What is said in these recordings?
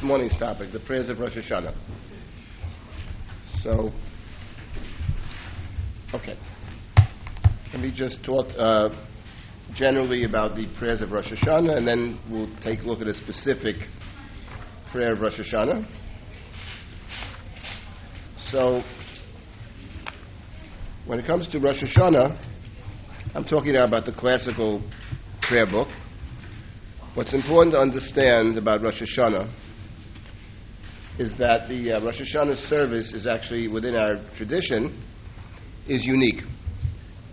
this morning's topic, the prayers of Rosh Hashanah. So, okay. Let me just talk uh, generally about the prayers of Rosh Hashanah, and then we'll take a look at a specific prayer of Rosh Hashanah. So, when it comes to Rosh Hashanah, I'm talking now about the classical prayer book. What's important to understand about Rosh Hashanah is that the uh, Rosh Hashanah service is actually within our tradition is unique,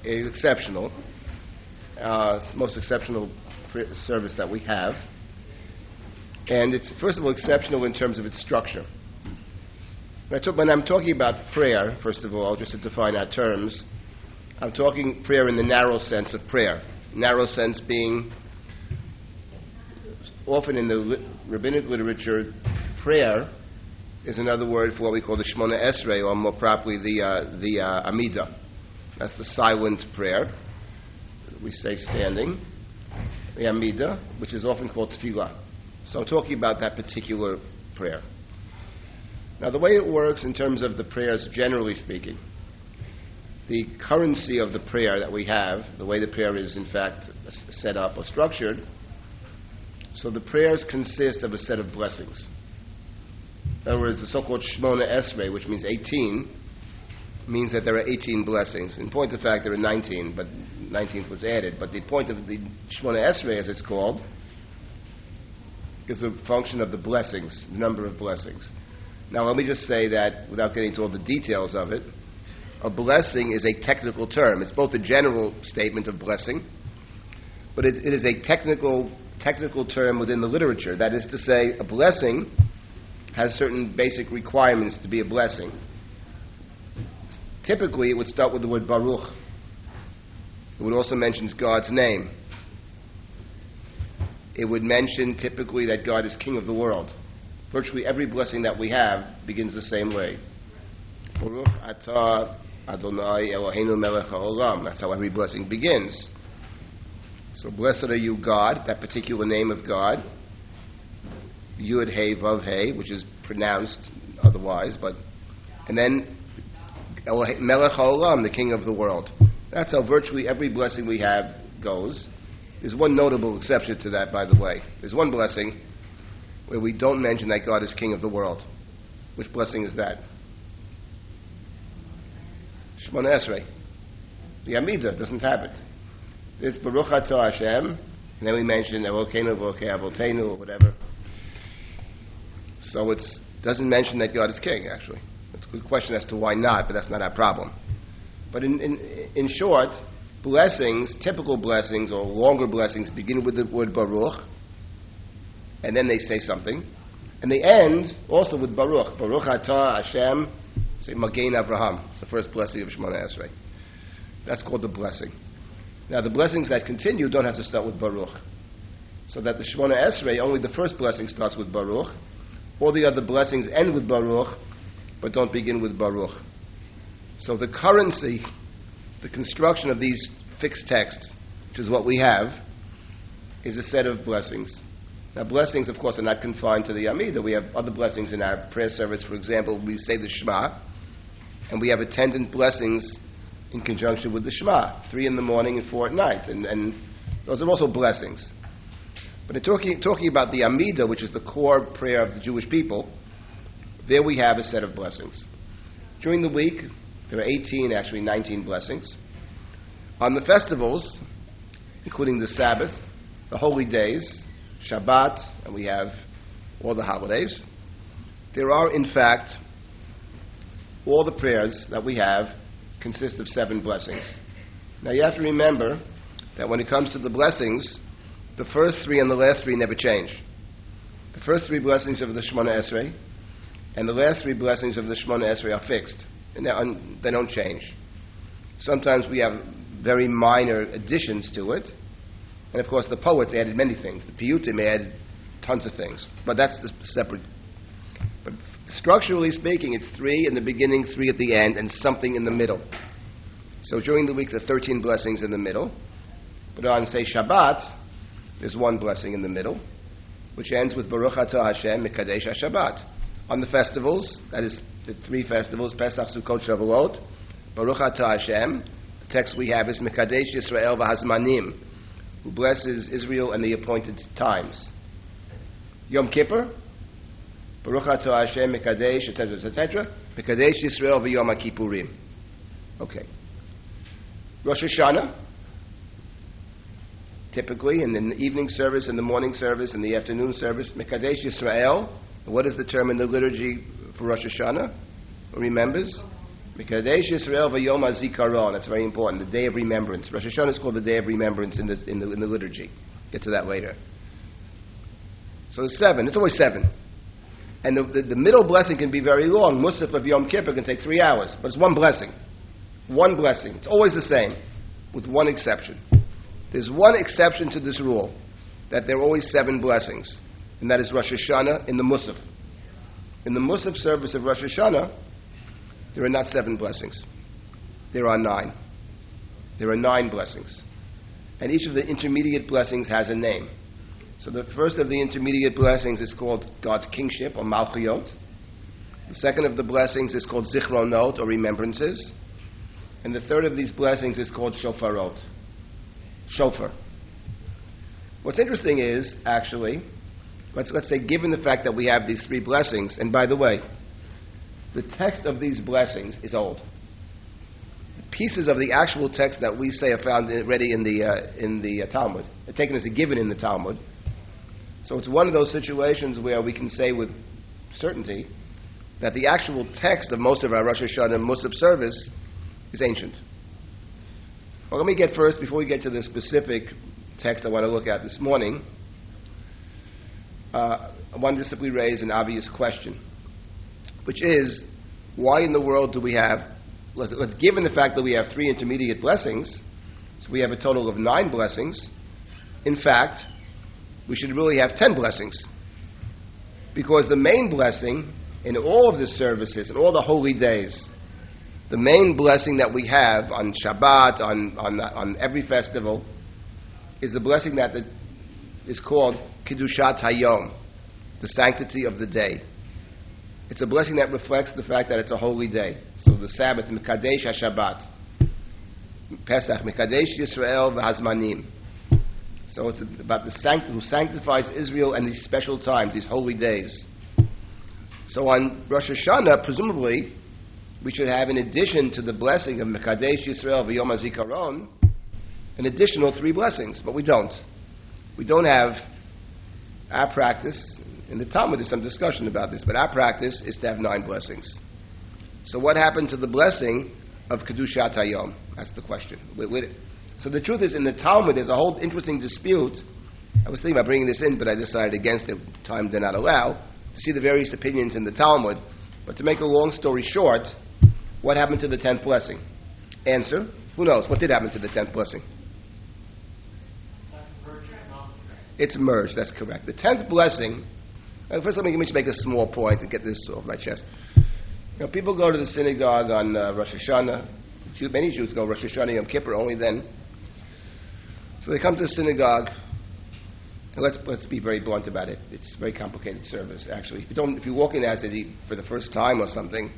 is exceptional, uh, most exceptional pr- service that we have, and it's first of all exceptional in terms of its structure. When, when I'm talking about prayer, first of all, just to define our terms, I'm talking prayer in the narrow sense of prayer. Narrow sense being often in the li- rabbinic literature, prayer is another word for what we call the Shemona Esrei, or more properly, the, uh, the uh, Amida. That's the silent prayer. We say standing. The Amida, which is often called Tefillah. So I'm talking about that particular prayer. Now, the way it works in terms of the prayers, generally speaking, the currency of the prayer that we have, the way the prayer is in fact set up or structured, so the prayers consist of a set of blessings. In other words, the so-called Shmona Esrei, which means 18, means that there are 18 blessings. In point of fact, there are 19, but 19th was added. But the point of the Shmona Esrei, as it's called, is a function of the blessings, the number of blessings. Now, let me just say that, without getting into all the details of it, a blessing is a technical term. It's both a general statement of blessing, but it, it is a technical technical term within the literature. That is to say, a blessing has certain basic requirements to be a blessing. Typically, it would start with the word Baruch. It would also mention God's name. It would mention typically that God is King of the world. Virtually every blessing that we have begins the same way. Baruch atah Adonai Eloheinu melech haolam. That's how every blessing begins. So blessed are you, God, that particular name of God, Yud Hey Vav Hey, which is pronounced otherwise, but and then Melech Haolam, the King of the world. That's how virtually every blessing we have goes. There's one notable exception to that, by the way. There's one blessing where we don't mention that God is King of the world. Which blessing is that? Shemona Esrei. The Amidah doesn't have it. It's Baruch Atah Hashem, and then we mention Elokeinu V'Elokei Avotenu or whatever. So it doesn't mention that God is king, actually. It's a good question as to why not, but that's not our problem. But in, in, in short, blessings, typical blessings or longer blessings, begin with the word Baruch, and then they say something. And they end also with Baruch. Baruch Atah Hashem, say Magen Avraham. It's the first blessing of Shemona Esrei. That's called the blessing. Now, the blessings that continue don't have to start with Baruch. So that the Shemona Esrei, only the first blessing starts with Baruch. All the other blessings end with Baruch, but don't begin with Baruch. So the currency, the construction of these fixed texts, which is what we have, is a set of blessings. Now, blessings, of course, are not confined to the Amida. We have other blessings in our prayer service. For example, we say the Shema, and we have attendant blessings in conjunction with the Shema, three in the morning and four at night. And, and those are also blessings. But in talking, talking about the Amida, which is the core prayer of the Jewish people, there we have a set of blessings. During the week, there are 18, actually 19 blessings. On the festivals, including the Sabbath, the holy days, Shabbat, and we have all the holidays, there are, in fact, all the prayers that we have consist of seven blessings. Now you have to remember that when it comes to the blessings, the first three and the last three never change. The first three blessings of the Shemona Esrei and the last three blessings of the Shemona Esrei are fixed, and un- they don't change. Sometimes we have very minor additions to it, and of course the poets added many things. The Piyutim added tons of things, but that's just separate. But structurally speaking, it's three in the beginning, three at the end, and something in the middle. So during the week, the 13 blessings in the middle. But on, say, Shabbat, there's one blessing in the middle. which ends with Baruch Atah Hashem Mekadesh HaShabbat. On the festivals, that is the three festivals, Pesach, Sukkot, Shavuot, Baruch Atah Hashem, the text we have is Mekadesh Yisrael V'Hazmanim, who blesses Israel and the appointed times. Yom Kippur, Baruch Atah Hashem Mekadesh, etc., etc., Mekadesh Yisrael V'Yom HaKippurim. Okay. Rosh Hashanah, typically in the evening service, in the morning service, in the afternoon service, Mekadesh Yisrael. What is the term in the liturgy for Rosh Hashanah? Remembers? Mekadesh Yisrael v'yom hazikaron. That's very important. The day of remembrance. Rosh Hashanah is called the day of remembrance in the, in the, in the liturgy. Get to that later. So there's seven. It's always seven. And the, the, the, middle blessing can be very long. Musaf of Yom Kippur can take three hours, but it's one blessing. One blessing. It's always the same, with one exception. There's one exception to this rule, that there are always seven blessings, and that is Rosh Hashanah in the Musaf. In the Musaf service of Rosh Hashanah, there are not seven blessings. There are nine. There are nine blessings. And each of the intermediate blessings has a name. So the first of the intermediate blessings is called God's kingship or Malchiyot. The second of the blessings is called Zichronot or remembrances. And the third of these blessings is called Shofarot. Shofar. What's interesting is, actually, let's, let's say, given the fact that we have these three blessings, and by the way, the text of these blessings is old. The pieces of the actual text that we say are found already in the, uh, in the uh, Talmud, are taken as a given in the Talmud. So it's one of those situations where we can say with certainty that the actual text of most of our Rosh Hashanah and Musaf service is ancient. Well, let me get first, before we get to the specific text I want to look at this morning, uh, I want to simply raise an obvious question, which is why in the world do we have, given the fact that we have three intermediate blessings, so we have a total of nine blessings, in fact, we should really have ten blessings. Because the main blessing in all of the services and all the holy days the main blessing that we have on Shabbat, on, on, on every festival, is the blessing that the, is called Kiddushat Hayom, the sanctity of the day. It's a blessing that reflects the fact that it's a holy day. So the Sabbath, Mekadesh HaShabbat, Pesach, Mekadesh Yisrael v'Hazmanim. So it's about the sanct- who sanctifies Israel and these special times, these holy days. So on Rosh Hashanah, presumably, we should have, in addition to the blessing of Mekadesh Yisrael v'Yom HaZikaron, an additional three blessings, but we don't. We don't have our practice. In the Talmud, there's some discussion about this, but our practice is to have nine blessings. So, what happened to the blessing of Kedushat Hayom? That's the question. So, the truth is, in the Talmud, there's a whole interesting dispute. I was thinking about bringing this in, but I decided against it. Time did not allow to see the various opinions in the Talmud. But to make a long story short, what happened to the tenth blessing? Answer: Who knows? What did happen to the tenth blessing? It's merged. That's correct. The tenth blessing. Uh, first, let me, me make a small point to get this off my chest. You know, people go to the synagogue on uh, Rosh Hashanah. Many Jews go Rosh Hashanah Yom Kippur only then. So they come to the synagogue. And let's let's be very blunt about it. It's a very complicated service, actually. If you don't, if you walk in as it for the first time or something,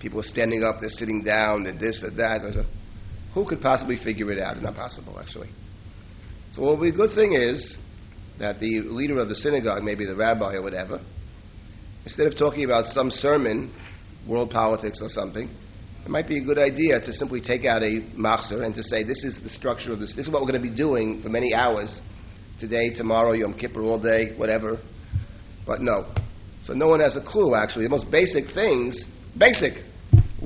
People are standing up, they're sitting down, they're this, they're that. They're, Who could possibly figure it out? It's not possible, actually. So, what a good thing is that the leader of the synagogue, maybe the rabbi or whatever, instead of talking about some sermon, world politics or something, it might be a good idea to simply take out a machzor and to say, this is the structure of this, this is what we're going to be doing for many hours, today, tomorrow, Yom Kippur, all day, whatever. But no. So no one has a clue, actually. The most basic things, basic,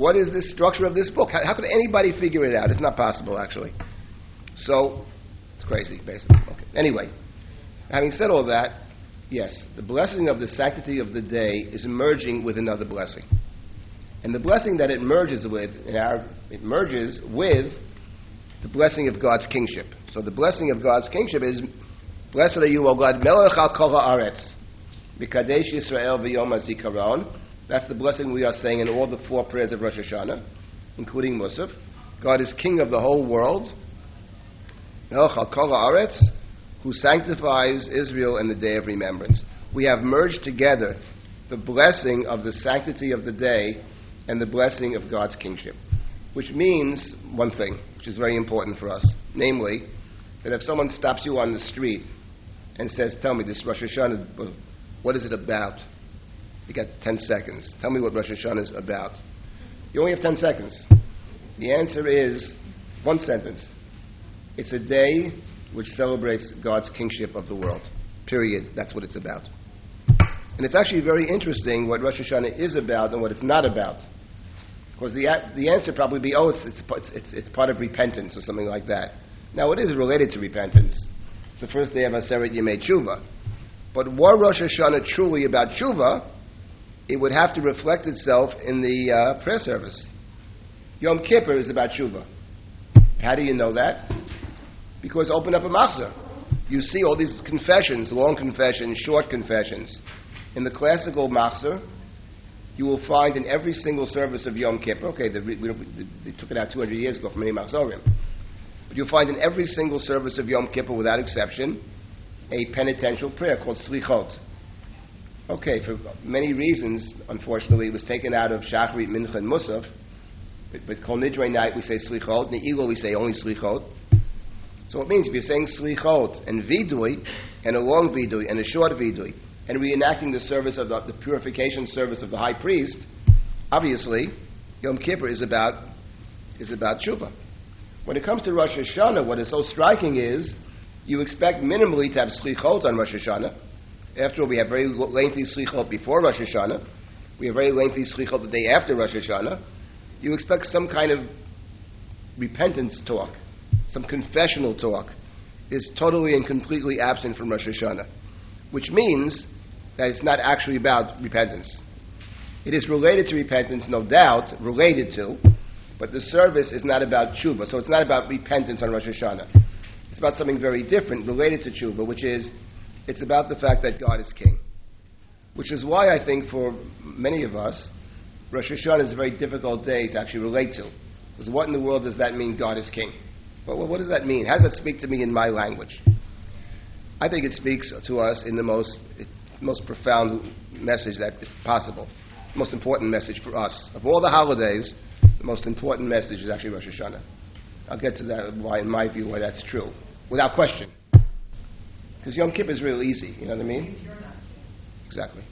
what is the structure of this book? How, how, could anybody figure it out? It's not possible, actually. So, it's crazy, basically. Okay. Anyway, having said all that, yes, the blessing of the sanctity of the day is merging with another blessing. And the blessing that it merges with, in our, it merges with the blessing of God's kingship. So the blessing of God's kingship is, Blessed are you, O God, Melech al kol haaretz, Mikadesh Yisrael v'yom hazikaron, that's the blessing we are saying in all the four prayers of Rosh Hashanah, including Musaf. God is king of the whole world. who sanctifies Israel in the day of remembrance. We have merged together the blessing of the sanctity of the day and the blessing of God's kingship, which means one thing, which is very important for us, namely, that if someone stops you on the street and says, Tell me, this Rosh Hashanah, what is it about? You got 10 seconds. Tell me what Rosh Hashanah is about. You only have 10 seconds. The answer is one sentence. It's a day which celebrates God's kingship of the world. Period. That's what it's about. And it's actually very interesting what Rosh Hashanah is about and what it's not about. Because the, the answer probably be, oh, it's, it's, it's, it's part of repentance or something like that. Now, it is related to repentance. It's the first day of Aseret Yemei Tshuva. But were Rosh Hashanah truly about Tshuva, it would have to reflect itself in the uh, prayer service. Yom Kippur is about Tshuva. How do you know that? Because open up a machzor. You see all these confessions, long confessions, short confessions. In the classical machzor, you will find in every single service of Yom Kippur, okay, they, they took it out 200 years ago from many machzorim, but you'll find in every single service of Yom Kippur, without exception, a penitential prayer called Slichot. Okay, for many reasons, unfortunately, it was taken out of Shachrit, Mincha, and Musaf. But, but Kol Nidre night we say Slichot, Ne'ilah we say only Slichot. So it means if you're saying Slichot and Vidui, and a long Vidui and a short Vidui, and reenacting the service of the, the purification service of the high priest, obviously, Yom Kippur is about, is about Tshuva. When it comes to Rosh Hashanah, what is so striking is you expect minimally to have slichot on Rosh Hashanah. After all, we have very lengthy slichot before Rosh Hashanah. We have very lengthy slichot the day after Rosh Hashanah. You expect some kind of repentance talk, some confessional talk, is totally and completely absent from Rosh Hashanah, which means that it's not actually about repentance. It is related to repentance, no doubt, related to, but the service is not about tshuva, so it's not about repentance on Rosh Hashanah. It's about something very different related to tshuva, which is it's about the fact that God is king. Which is why I think for many of us, Rosh Hashanah is a very difficult day to actually relate to. Because what in the world does that mean, God is king? Well, what does that mean? How does that speak to me in my language? I think it speaks to us in the most, most profound message that is possible, most important message for us. Of all the holidays, the most important message is actually Rosh Hashanah. I'll get to that, why, in my view, why that's true, without question. Because Yom Kippur is real easy, you know what I mean? Exactly.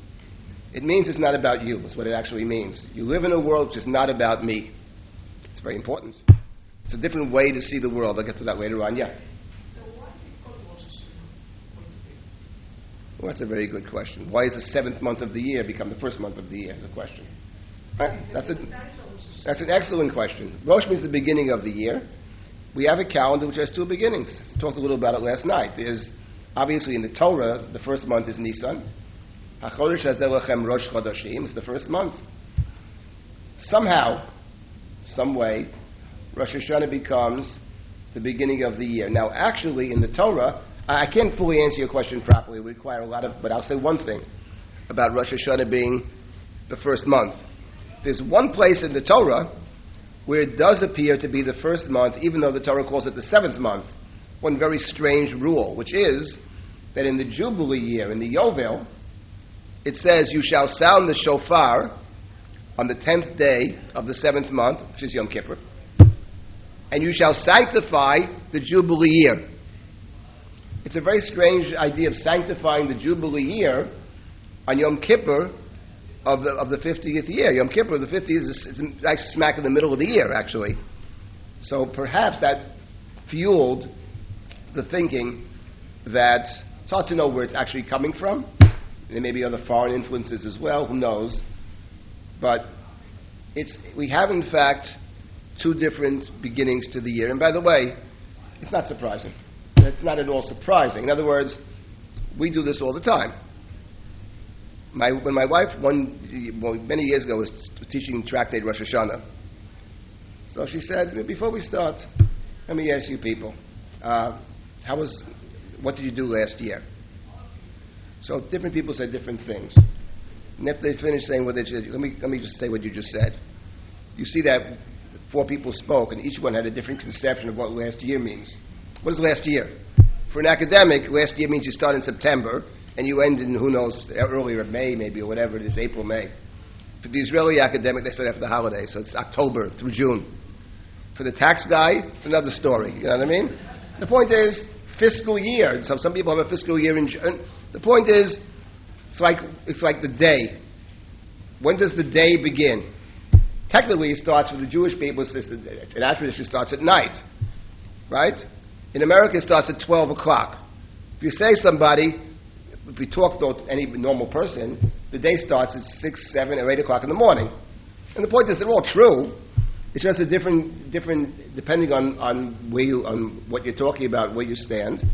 It means it's not about you, that's what it actually means. You live in a world which is not about me. It's very important. It's a different way to see the world. I'll get to that later on, yeah. So, why do you call it Rosh Hashanah? Well, that's a very good question. Why is the seventh month of the year become the first month of the year? Is a question. Right? That's a that's an excellent question. Rosh means the beginning of the year. We have a calendar which has two beginnings. I talked a little about it last night. There's obviously in the Torah, the first month is Nisan. HaChodesh HaZeh Lachem Rosh Chodashim is the first month. Somehow, some way, Rosh Hashanah becomes the beginning of the year. Now, actually, in the Torah, I can't fully answer your question properly. It would require a lot of, but I'll say one thing about Rosh Hashanah being the first month. There's one place in the Torah where it does appear to be the first month, even though the Torah calls it the seventh month. One very strange rule, which is that in the Jubilee year, in the Yovel, it says, You shall sound the shofar on the tenth day of the seventh month, which is Yom Kippur, and you shall sanctify the Jubilee year. It's a very strange idea of sanctifying the Jubilee year on Yom Kippur of the, of the 50th year. Yom Kippur, of the 50th, is, is smack in the middle of the year, actually. So perhaps that fueled the thinking that it's hard to know where it's actually coming from. There may be other foreign influences as well, who knows. But it's, we have, in fact, two different beginnings to the year. And by the way, it's not surprising. It's not at all surprising. In other words, we do this all the time my, when my wife, one, well, many years ago, was teaching tractate Rosh Hashanah, so she said, before we start, let me ask you people, uh, how was, what did you do last year? So different people said different things. And if they finished saying what they said, let me, let me just say what you just said. You see that four people spoke, and each one had a different conception of what last year means. What is last year? For an academic, last year means you start in September and you end in who knows earlier May maybe or whatever it is, April May. For the Israeli academic, they start after the holiday, so it's October through June. For the tax guy, it's another story. You know what I mean? The point is fiscal year. So some people have a fiscal year in June. The point is, it's like it's like the day. When does the day begin? Technically, it starts with the Jewish people. In our tradition, it starts at night, right? In America, it starts at twelve o'clock. If you say somebody, if we talk to any normal person, the day starts at six, seven, or eight o'clock in the morning. And the point is, they're all true. It's just a different, different, depending on, on where you, on what you're talking about, where you stand.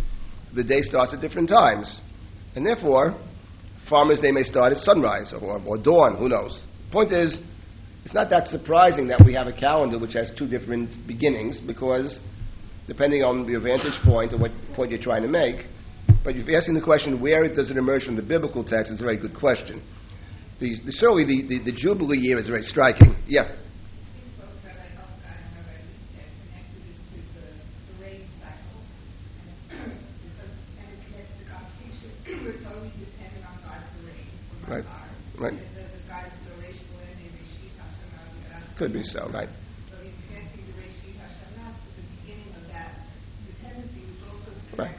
The day starts at different times, and therefore, farmers they may start at sunrise or, or dawn. Who knows? Point is, it's not that surprising that we have a calendar which has two different beginnings because, depending on your vantage point or what point you're trying to make. But if you're asking the question, where does it emerge from the biblical text, it's a very good question. The, the, certainly, the, the, the Jubilee year is very striking. Yeah. Right. Could be so, right. Right.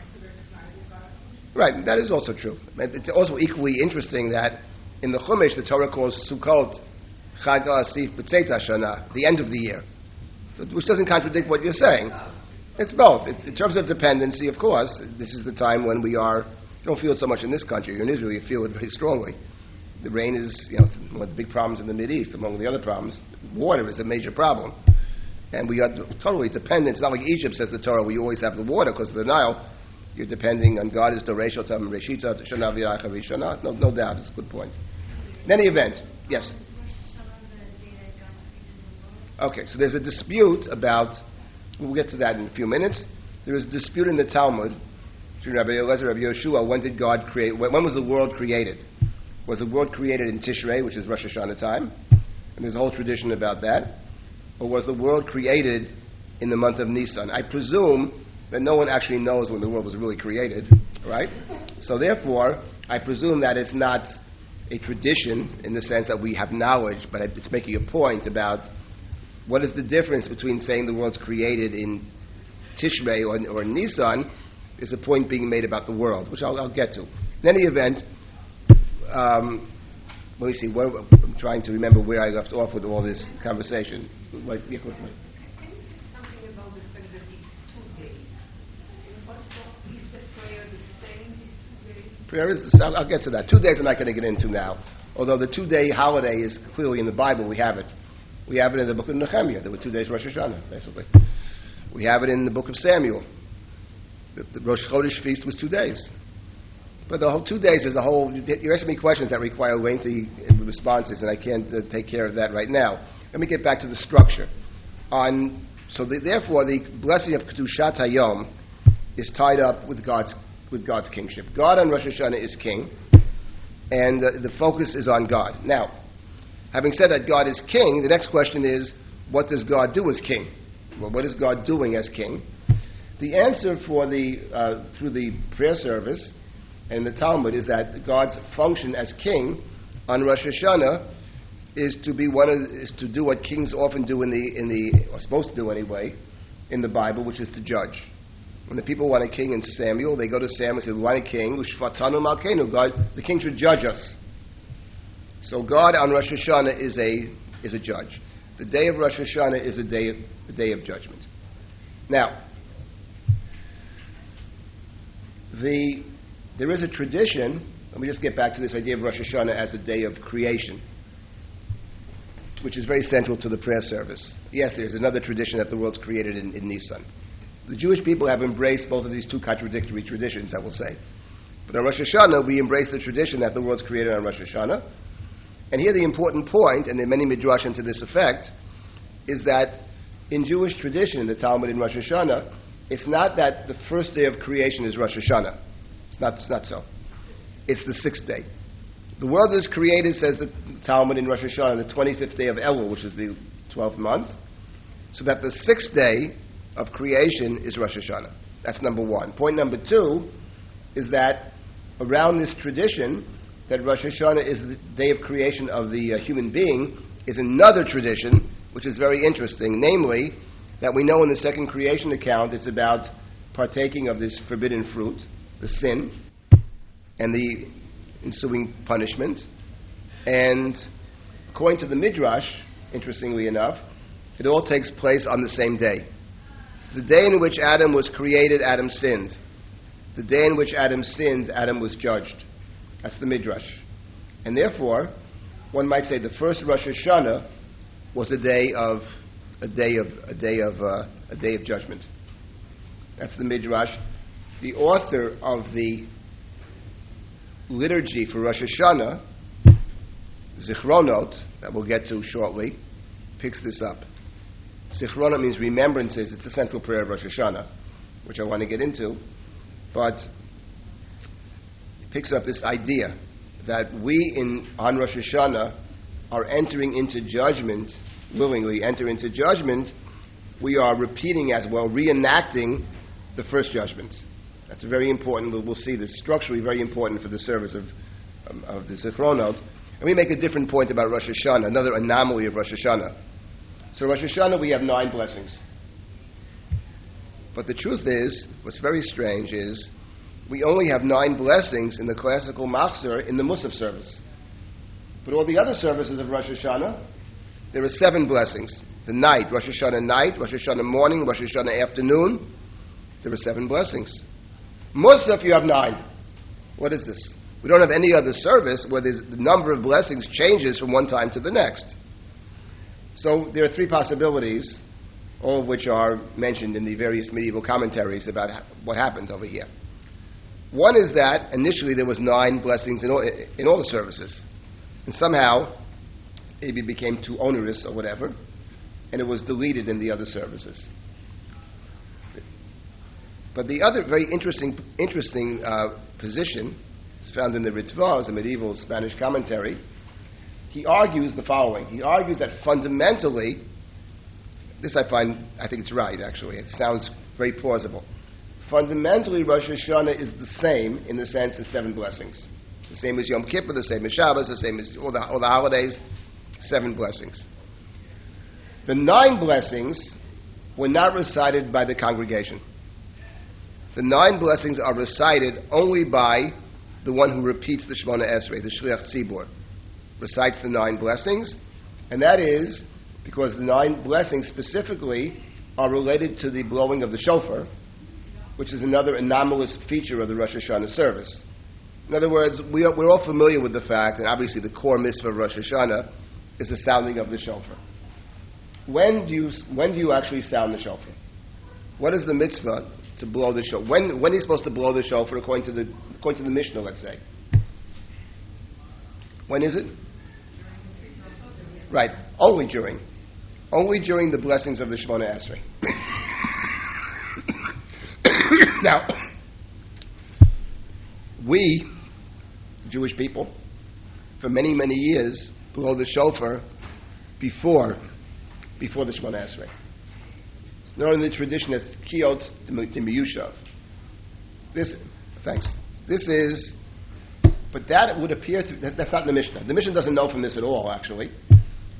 Right, that is also true. It's also equally interesting that in the Chumash, the Torah calls Sukkot Chag Asif B'tzeit Shana, the end of the year, so, which doesn't contradict what you're saying. It's both. It, in terms of dependency, of course, this is the time when we are. You don't feel it so much in this country. You're in Israel, you feel it very strongly. The rain is, you know, one of the big problems in the Middle East. Among the other problems, water is a major problem, and we are totally dependent. It's not like Egypt says the Torah. We always have the water because of the Nile. You're depending on God. Is the ratio to Reshita Shana No, no doubt. It's a good point. In any event, yes. Okay, so there's a dispute about. We'll get to that in a few minutes. There is a dispute in the Talmud between Rabbi Eliezer and Rabbi Yehoshua. When did God create? When was the world created? Was the world created in Tishrei, which is Rosh Hashanah time? And there's a whole tradition about that. Or was the world created in the month of Nisan? I presume that no one actually knows when the world was really created, right? So therefore, I presume that it's not a tradition in the sense that we have knowledge, but it's making a point about what is the difference between saying the world's created in Tishrei or, or Nisan. Is a point being made about the world, which I'll, I'll get to. In any event, um, let me see. What, I'm trying to remember where I left off with all this conversation. Like, yeah, Prayer is, I'll, I'll get to that. Two days I'm not going to get into now. Although the two day holiday is clearly in the Bible, we have it. We have it in the book of Nehemiah. There were two days Rosh Hashanah, basically. We have it in the book of Samuel. The, the Rosh Chodesh feast was two days. But the whole two days is a whole. You're asking me questions that require lengthy responses, and I can't uh, take care of that right now. Let me get back to the structure. On so the, therefore, the blessing of Kedushat Hayom is tied up with God's with God's kingship. God on Rosh Hashanah is king, and uh, the focus is on God. Now, having said that God is king, the next question is, what does God do as king? Well, what is God doing as king? The answer for the uh, through the prayer service and the Talmud is that God's function as king on Rosh Hashanah is to be one of, is to do what kings often do in the in the or supposed to do anyway in the Bible, which is to judge. When the people want a king in Samuel, they go to Samuel and say, "We want a king." God, the king should judge us. So God on Rosh Hashanah is a is a judge. The day of Rosh Hashanah is a day of, a day of judgment. Now, the there is a tradition, let me just get back to this idea of Rosh Hashanah as a day of creation, which is very central to the prayer service. Yes, there's another tradition that the world's created in, in Nisan. The Jewish people have embraced both of these two contradictory traditions, I will say. But on Rosh Hashanah, we embrace the tradition that the world's created on Rosh Hashanah. And here the important point, and there are many midrashim to this effect, is that in Jewish tradition, in the Talmud in Rosh Hashanah, it's not that the first day of creation is Rosh Hashanah. It's not, it's not so. It's the sixth day. The world is created, says the Talmud in Rosh Hashanah, on the 25th day of Elul, which is the 12th month, so that the sixth day of creation is Rosh Hashanah. That's number one. Point number two is that around this tradition that Rosh Hashanah is the day of creation of the uh, human being is another tradition which is very interesting, namely that we know in the second creation account it's about partaking of this forbidden fruit, the sin, and the ensuing punishment. And according to the Midrash, interestingly enough, it all takes place on the same day. The day in which Adam was created, Adam sinned. The day in which Adam sinned, Adam was judged. That's the Midrash. And therefore, one might say the first Rosh Hashanah was a day of a day of a day of uh, a day of judgment. That's the Midrash. The author of the liturgy for Rosh Hashanah, Zichronot, that we'll get to shortly, picks this up. Zichronot means remembrances. It's the central prayer of Rosh Hashanah, which I want to get into. But it picks up this idea that we in on Rosh Hashanah are entering into judgment willingly enter into judgment, we are repeating as well, reenacting the first judgment. That's very important. We'll, we'll see this structurally very important for the service of, um, of the Zichronot. And we make a different point about Rosh Hashanah, another anomaly of Rosh Hashanah. So Rosh Hashanah, we have nine blessings. But the truth is, what's very strange is, we only have nine blessings in the classical Machzor in the Musaf service. But all the other services of Rosh Hashanah, there are seven blessings. The night, Rosh Hashanah night, Rosh Hashanah morning, Rosh Hashanah afternoon. There are seven blessings. Musaf, you have nine. What is this? We don't have any other service where the number of blessings changes from one time to the next. So there are three possibilities, all of which are mentioned in the various medieval commentaries about what happened over here. One is that initially there was nine blessings in all, in all the services, and somehow maybe became too onerous or whatever, and it was deleted in the other services. But the other very interesting, interesting uh, position is found in the Ritva, a medieval Spanish commentary. He argues the following. He argues that fundamentally, this I find, I think it's right actually, it sounds very plausible. Fundamentally, Rosh Hashanah is the same in the sense of seven blessings. The same as Yom Kippur, the same as Shabbos, the same as all the, all the holidays, seven blessings. The nine blessings were not recited by the congregation. The nine blessings are recited only by the one who repeats the Shemona Esrei, the Shliach Tzibor, recites the nine blessings, and that is because the nine blessings specifically are related to the blowing of the shofar, which is another anomalous feature of the Rosh Hashanah service. In other words, we are, we're all familiar with the fact, and obviously the core mitzvah of Rosh Hashanah is the sounding of the shofar. When do you, when do you actually sound the shofar? What is the mitzvah to blow the shofar? When, when you supposed to blow the shofar according to the, according to the Mishnah, let's say? When is it? Right, only during. Only during the blessings of the Shemona Esrei. now, we, Jewish people, for many, many years, blow the shofar before before the Shemona Esrei. Known in the tradition as Kiyot Timiyushav. This, thanks. This is, but that would appear to, that, that's not in the Mishnah. The Mishnah doesn't know from this at all, actually.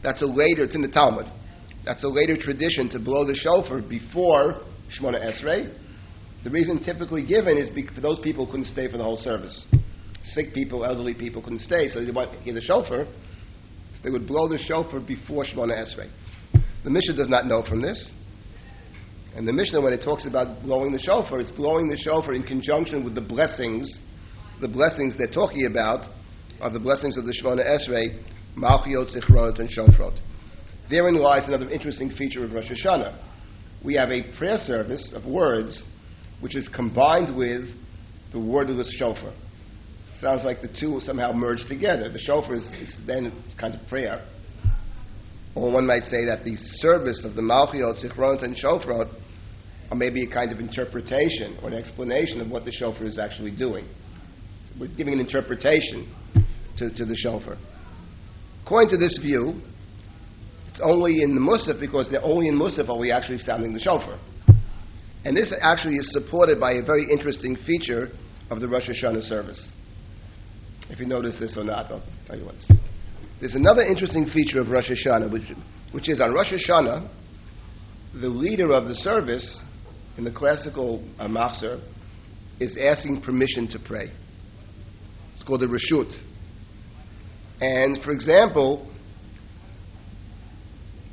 That's a later, it's in the Talmud. That's a later tradition to blow the shofar before Shemona Esrei. The reason typically given is because those people couldn't stay for the whole service. Sick people, elderly people couldn't stay, so they want hear the shofar they would blow the shofar before Shemona Esrei. The Mishnah does not know from this. And the Mishnah, when it talks about blowing the shofar, it's blowing the shofar in conjunction with the blessings. The blessings they're talking about are the blessings of the Shemona Esrei, Malchiot, Zichronot, and Shofrot. Therein lies another interesting feature of Rosh Hashanah. We have a prayer service of words which is combined with the wordless shofar sounds like the two somehow merge together. The shofar is, is then kind of prayer. Or one might say that the service of the Malchiot, Zichronot, and Shofrot are maybe a kind of interpretation or an explanation of what the shofar is actually doing. We're giving an interpretation to, to the shofar. According to this view, it's only in the Musaf because they're only in Musaf are we actually sounding the shofar. And this actually is supported by a very interesting feature of the Rosh Hashanah service. If you notice this or not, I'll tell you what. There's another interesting feature of Rosh Hashanah, which, which is on Rosh Hashanah, the leader of the service in the classical uh, Machzor is asking permission to pray. It's called the Rashut. And for example,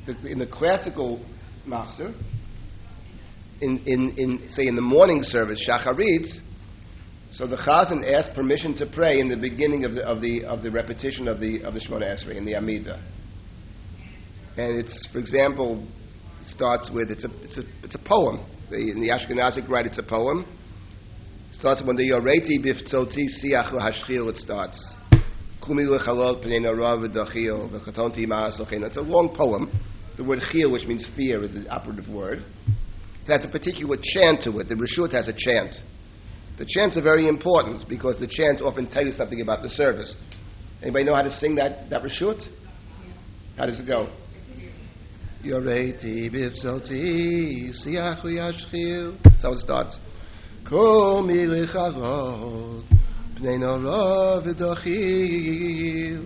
the, in the classical Machzor, in, in, in, say, in the morning service, Shacharit, so the Chazan asks permission to pray in the beginning of the, of the, of the repetition of the, of the Shemona Esrei, in the Amida. And it's, for example, starts with, it's a, it's a, it's a poem. The, in the Ashkenazic rite, it's a poem. It starts when the Yoreti biftzoti siach hashchil, it starts. It's a long poem. The word chil, which means fear, is the operative word. It has a particular chant to it. The Rishut has a chant. The chants are very important because the chants often tell you something about the service. Anybody know how to sing that, that Rishut? How does it go? Yoreti bifzoti siachu yashchil. That's how it starts. Kol milicharot pnei nora v'dachil.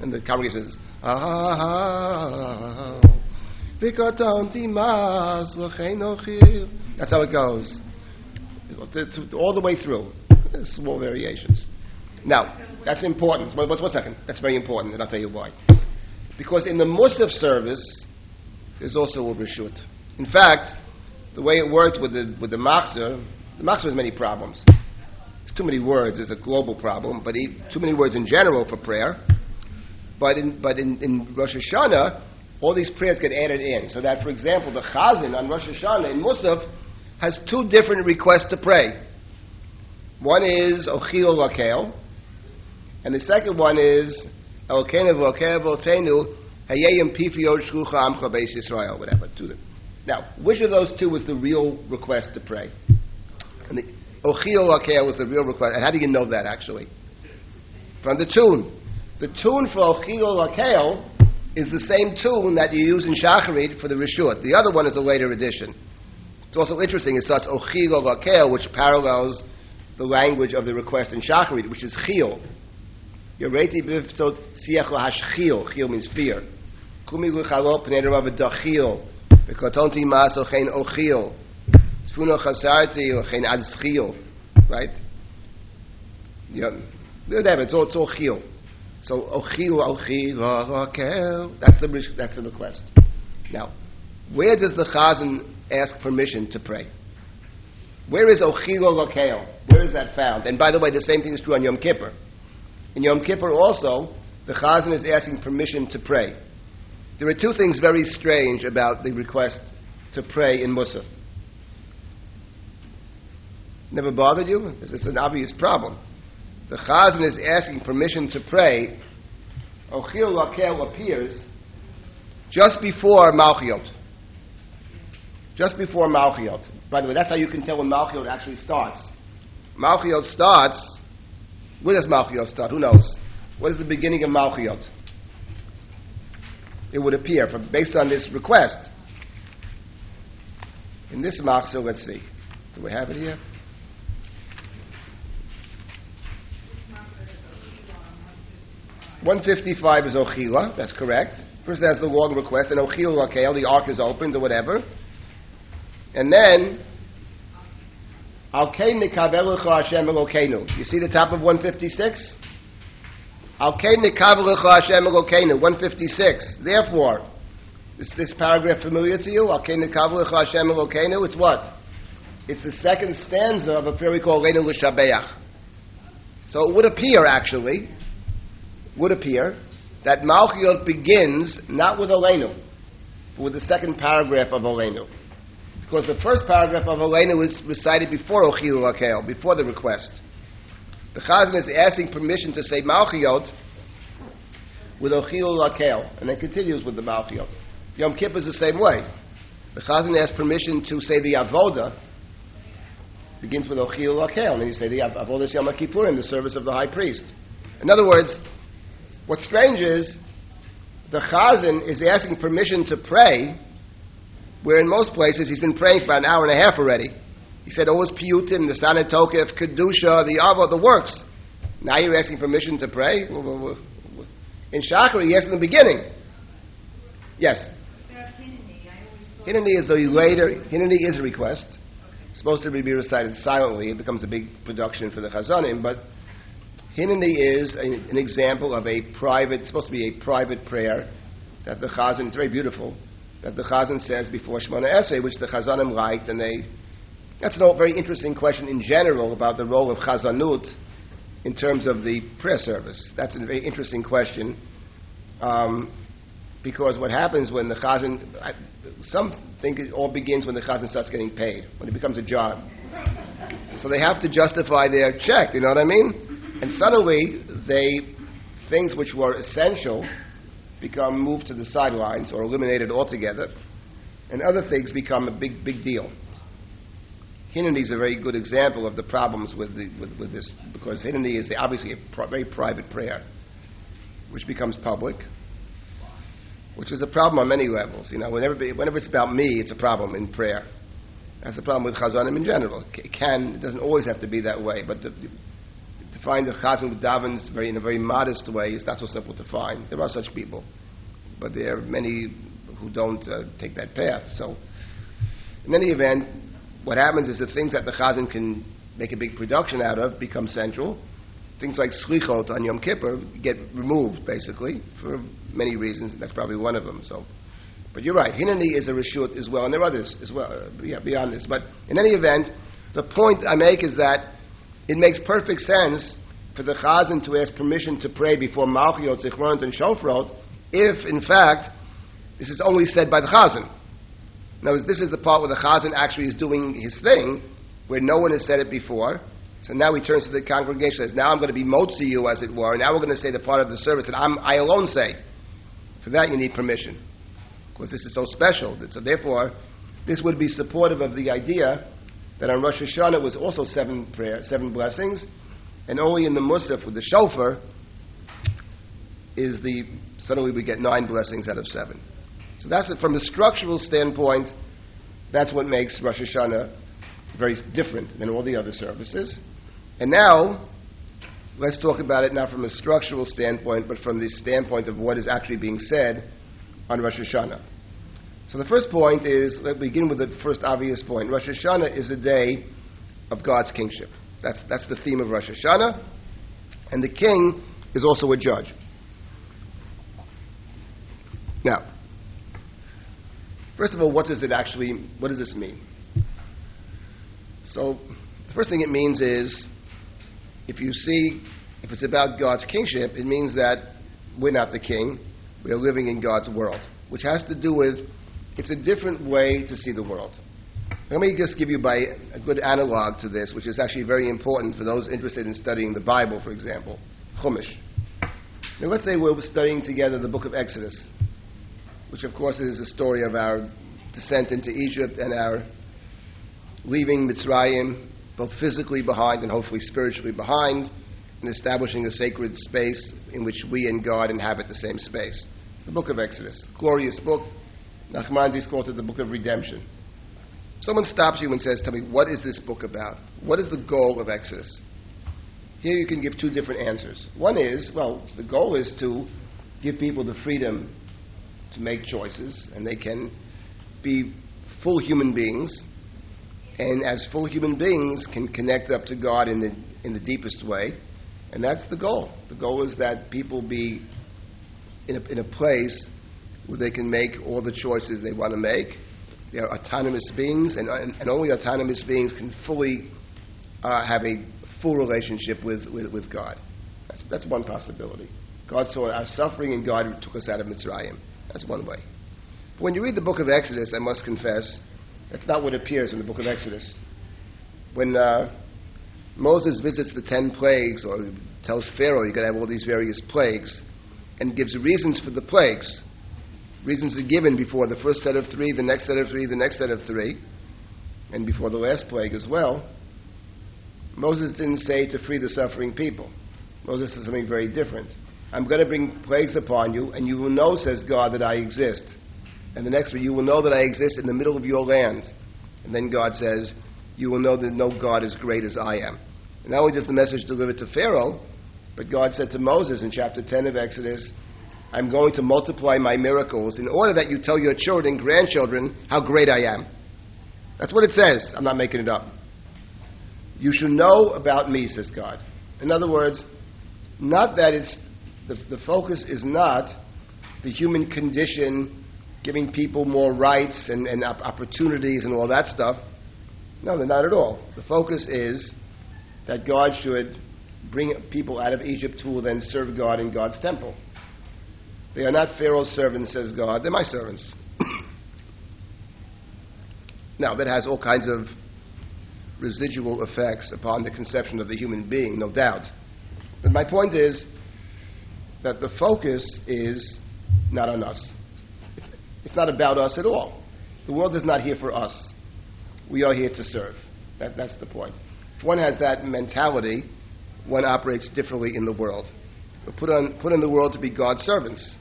And the congregation says, ah, v'katanti mas l'chein That's how it goes all the way through. Small variations. Now, that's important. One second. That's very important, and I'll tell you why. Because in the Musaf service, there's also a Rishut. In fact, the way it worked with the, with the Machzor, the Machzor has many problems. It's too many words is a global problem, but he, too many words in general for prayer. But in, but in, in Rosh Hashanah, all these prayers get added in. So that, for example, the Chazan on Rosh Hashanah in Musaf has two different requests to pray. One is Ochil Lakel, and the second one is Elkenev Lakel Pifiyot Shlucha Amcha Beis Yisrael, whatever. To them. Now, which of those two was the real request to pray? And the Ochil was the real request. And how do you know that actually? From the tune. The tune for Ochil Lakel is the same tune that you use in Shacharit for the Rishut. The other one is a later addition. It's also interesting, it starts Ochil Vakel, which parallels the language of the request in Shacharit, which is Chil. Yoreti b'ftot siach hashchil. Chil means fear. Kumi l'chalo pnei rav dachil. V'kotonti mas ochein ochil. Tzfuno chasarti ochein azchil. Right? Yeah. Whatever, it's all, it's all chil. So ochil, ochil, vakel. That's the, that's the request. Now, where does the Chazan ask permission to pray. Where is Ochilo Lokeo? Where is that found? And by the way, the same thing is true on Yom Kippur. In Yom Kippur also, the Chazan is asking permission to pray. There are two things very strange about the request to pray in Musaf. Never bothered you? It's an obvious problem. The Chazan is asking permission to pray. Ochil Lakel appears just before Malchiot just before Malchiot. By the way, that's how you can tell when Malchiot actually starts. Malchiot starts. Where does Malchiot start? Who knows? What is the beginning of Malchiot? It would appear, from, based on this request. In this Machzor, let's see. Do we have it here? One fifty-five is Ochila. That's correct. First, there's the long request, and Ochila, okay, the ark is opened or whatever. And then, You see the top of 156? 156. Therefore, is this paragraph familiar to you? It's what? It's the second stanza of a prayer we call Leinu L'Shabeach. So it would appear, actually, would appear, that Malchiot begins not with Olenu, but with the second paragraph of Olenu because the first paragraph of Olenu was recited before Ochilu Lakel, before the request. The Chazan is asking permission to say Malchiot with Ochilu Lakel, and then continues with the Malchiot. Yom Kippur is the same way. The Chazan asks permission to say the Avoda, begins with Ochilu Lakel, and then you say the Avodah Yom Kippur in the service of the high priest. In other words, what's strange is the Chazan is asking permission to pray where in most places he's been praying for about an hour and a half already. He said oh, all his piyutim, the Unetaneh Tokef, kedusha, the ava, the works. Now you're asking permission to pray? In Shachar, he asked in the beginning. Yes? Hineni is a later, Hineni is a request. It's supposed to be recited silently. It becomes a big production for the Chazanim, but Hineni is a, an example of a private, it's supposed to be a private prayer that the Chazan, it's very beautiful, that the Chazan says before Shemona Esrei, which the Chazanim liked, and they, that's a very interesting question in general about the role of Chazanut in terms of the prayer service. That's a very interesting question. Um, because what happens when the chazan, some think it all begins when the chazan starts getting paid, when it becomes a job. So they have to justify their check, you know what I mean? And suddenly, they, things which were essential become moved to the sidelines or eliminated altogether, and other things become a big, big deal. Hineni is a very good example of the problems with, the, with, with this, because Hineni is obviously a very private prayer, which becomes public, which is a problem on many levels. You know, whenever, whenever it's about me, it's a problem in prayer. That's the problem with chazanim in general. It can, it doesn't always have to be that way, but to find a chazan with davens very, in a very modest way is not so simple to find. There are such people, but there are many who don't uh, take that path. So, in any event, what happens is the things that the chazan can make a big production out of become central. Things like slichot on Yom Kippur get removed, basically, for many reasons. That's probably one of them. So, but you're right. Hineni is a reshut as well, and there are others as well. Uh, yeah, beyond this. But in any event, the point I make is that it makes perfect sense for the chazan to ask permission to pray before Malchiot, Zichronot, and Shofrot, if in fact this is only said by the chazan. Now, this is the part where the chazan actually is doing his thing, where no one has said it before. So now he turns to the congregation and says, Now I'm going to be motzi you, as it were. And now we're going to say the part of the service that I'm, I alone say. For that, you need permission. Because this is so special. So therefore, this would be supportive of the idea that on Rosh Hashanah it was also seven prayer, seven blessings, and only in the Musaf with the shofar is the suddenly we get nine blessings out of seven. So that's it. From a structural standpoint, that's what makes Rosh Hashanah very different than all the other services. And now, let's talk about it not from a structural standpoint, but from the standpoint of what is actually being said on Rosh Hashanah. So the first point is, let's begin with the first obvious point. Rosh Hashanah is a day of God's kingship. That's, that's the theme of Rosh Hashanah. And the king is also a judge. Now, First of all, what does it actually, what does this mean? So, the first thing it means is, if you see, if it's about God's kingship, it means that we're not the king, we are living in God's world, which has to do with, it's a different way to see the world. Let me just give you by a good analog to this, which is actually very important for those interested in studying the Bible, for example, Chumash. Now, let's say we're studying together the book of Exodus which of course is a story of our descent into Egypt and our leaving Mitzrayim, both physically behind and hopefully spiritually behind, and establishing a sacred space in which we and God inhabit the same space. The book of Exodus, glorious book. Nachmanides calls it the book of redemption. Someone stops you and says, Tell me, what is this book about? What is the goal of Exodus? Here you can give two different answers. One is, well, the goal is to give people the freedom to make choices, and they can be full human beings, and as full human beings can connect up to God in the in the deepest way, and that's the goal. The goal is that people be in a, in a place where they can make all the choices they want to make. They are autonomous beings, and, and, and only autonomous beings can fully uh, have a full relationship with, with, with God. That's, that's one possibility. God saw our suffering, and God took us out of Mitzrayim. That's one way. But when you read the book of Exodus, I must confess, that's not what appears in the book of Exodus. When uh, Moses visits the ten plagues, or tells Pharaoh you're going to have all these various plagues, and gives reasons for the plagues, reasons are given before the first set of three, the next set of three, the next set of three, and before the last plague as well. Moses didn't say to free the suffering people. Moses said something very different. I'm going to bring plagues upon you, and you will know, says God, that I exist. And the next one, you will know that I exist in the middle of your land. And then God says, you will know that no God is great as I am. And not only does the message delivered to Pharaoh, but God said to Moses in chapter 10 of Exodus, I'm going to multiply my miracles in order that you tell your children, grandchildren, how great I am. That's what it says. I'm not making it up. You should know about me, says God. In other words, not that it's the, the focus is not the human condition giving people more rights and, and opportunities and all that stuff. No, they're not at all. The focus is that God should bring people out of Egypt who will then serve God in God's temple. They are not Pharaoh's servants, says God, they're my servants. now, that has all kinds of residual effects upon the conception of the human being, no doubt. But my point is that the focus is not on us. It's not about us at all. The world is not here for us. We are here to serve. That, that's the point. If one has that mentality, one operates differently in the world. Put, on, put in the world to be God's servants.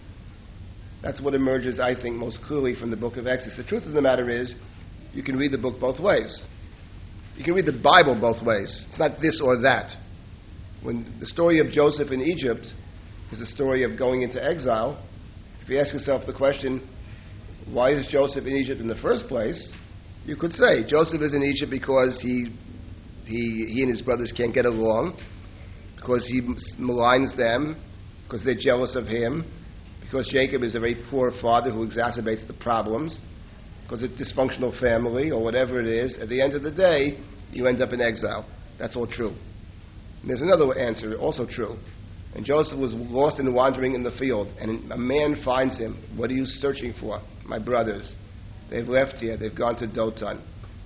That's what emerges, I think, most clearly from the book of Exodus. The truth of the matter is, you can read the book both ways. You can read the Bible both ways. It's not this or that. When the story of Joseph in Egypt is a story of going into exile, if you ask yourself the question, why is Joseph in Egypt in the first place? You could say Joseph is in Egypt because he, he, he and his brothers can't get along, because he maligns them, because they're jealous of him, because Jacob is a very poor father who exacerbates the problems, because it's a dysfunctional family, or whatever it is. At the end of the day, you end up in exile. That's all true. And there's another answer, also true. And Joseph was lost and wandering in the field, and a man finds him. What are you searching for? My brothers. They've left here, they've gone to Dothan.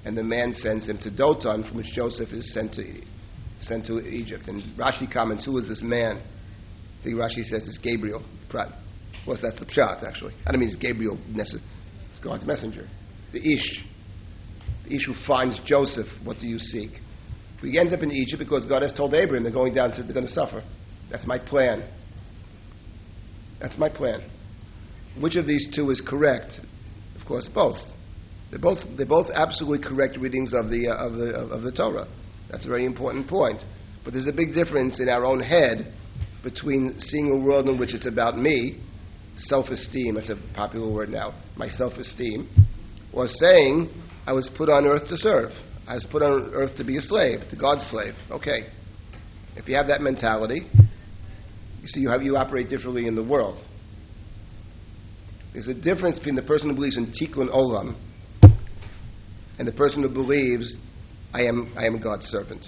And the man sends him to Dothan, from which Joseph is sent to, sent to Egypt. And Rashi comments, who is this man? I think Rashi says it's Gabriel. Well, that's the pshat, actually. I don't mean it's Gabriel, it's God's messenger. The Ish. The Ish who finds Joseph, what do you seek? We end up in Egypt because God has told Abraham they're going down to, they're going to suffer. That's my plan. That's my plan. Which of these two is correct? Of course, both. They're both, they're both absolutely correct readings of the, uh, of, the, of the Torah. That's a very important point. But there's a big difference in our own head between seeing a world in which it's about me, self esteem, that's a popular word now, my self esteem, or saying, I was put on earth to serve. I was put on earth to be a slave, to God's slave. Okay. If you have that mentality, see, you, have, you operate differently in the world. There's a difference between the person who believes in tikkun olam and the person who believes, I am, I am God's servant.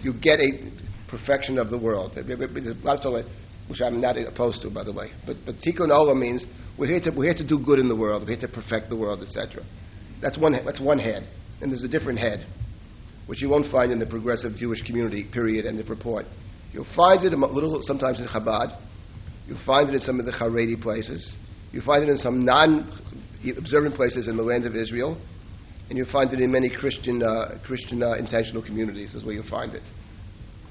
You get a perfection of the world. There's a lot of which I'm not opposed to, by the way. But, but tikkun olam means we're here, to, we're here to do good in the world, we're here to perfect the world, etc. That's one, that's one head. And there's a different head, which you won't find in the progressive Jewish community, period, and the purport. You'll find it a little sometimes in Chabad. You'll find it in some of the Haredi places. You find it in some non-observant places in the land of Israel, and you'll find it in many Christian uh, Christian uh, intentional communities. Is where you'll find it.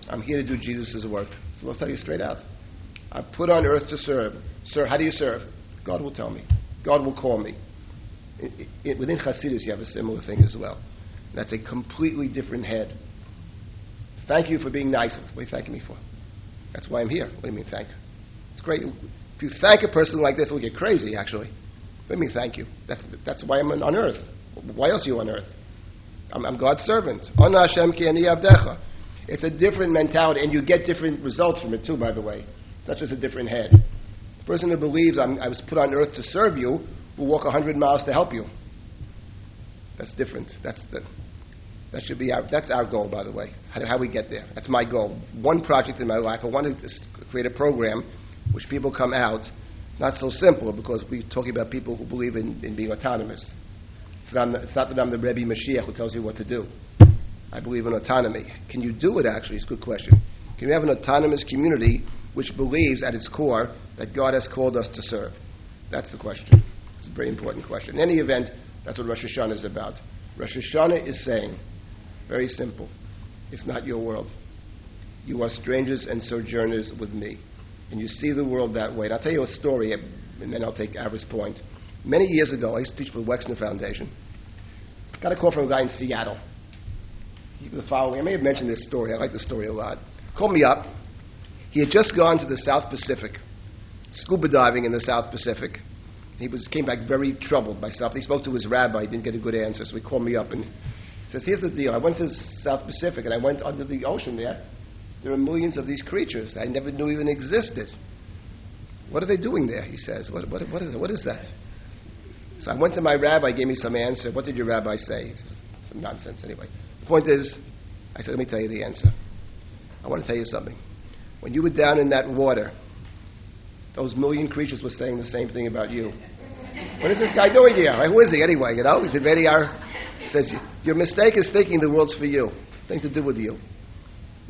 I'm here to do Jesus' work. So I'll tell you straight out. I'm put on earth to serve. Sir, how do you serve? God will tell me. God will call me. It, it, within Hasidus, you have a similar thing as well. That's a completely different head. Thank you for being nice. What are you thanking me for? That's why I'm here. What do you mean, thank? It's great. If you thank a person like this, we will get crazy, actually. What do you mean, thank you? That's, that's why I'm on earth. Why else are you on earth? I'm, I'm God's servant. It's a different mentality, and you get different results from it, too, by the way. That's just a different head. The person who believes I'm, I was put on earth to serve you will walk 100 miles to help you. That's different. That's the, that should be our, that's our goal, by the way, how, how we get there. That's my goal. One project in my life, I want to create a program which people come out, not so simple, because we're talking about people who believe in, in being autonomous. It's not, it's not that I'm the Rebbe Mashiach who tells you what to do. I believe in autonomy. Can you do it, actually? It's a good question. Can we have an autonomous community which believes at its core that God has called us to serve? That's the question. It's a very important question. In any event, that's what Rosh Hashanah is about. Rosh Hashanah is saying, very simple. It's not your world. You are strangers and sojourners with me. And you see the world that way. And I'll tell you a story, and then I'll take Avra's point. Many years ago, I used to teach for the Wexner Foundation. Got a call from a guy in Seattle. the following. I may have mentioned this story. I like the story a lot. Called me up. He had just gone to the South Pacific, scuba diving in the South Pacific. He was came back very troubled by something. He spoke to his rabbi. He didn't get a good answer, so he called me up and says, "Here's the deal. I went to the South Pacific and I went under the ocean there. There are millions of these creatures I never knew even existed. What are they doing there?" He says, "What, what, what, is, what is that?" So I went to my rabbi. Gave me some answer. What did your rabbi say? Some nonsense, anyway. The point is, I said, "Let me tell you the answer. I want to tell you something. When you were down in that water." Those million creatures were saying the same thing about you. What is this guy doing here? Who is he anyway? You know, he's a very says your mistake is thinking the world's for you. Nothing to do with you.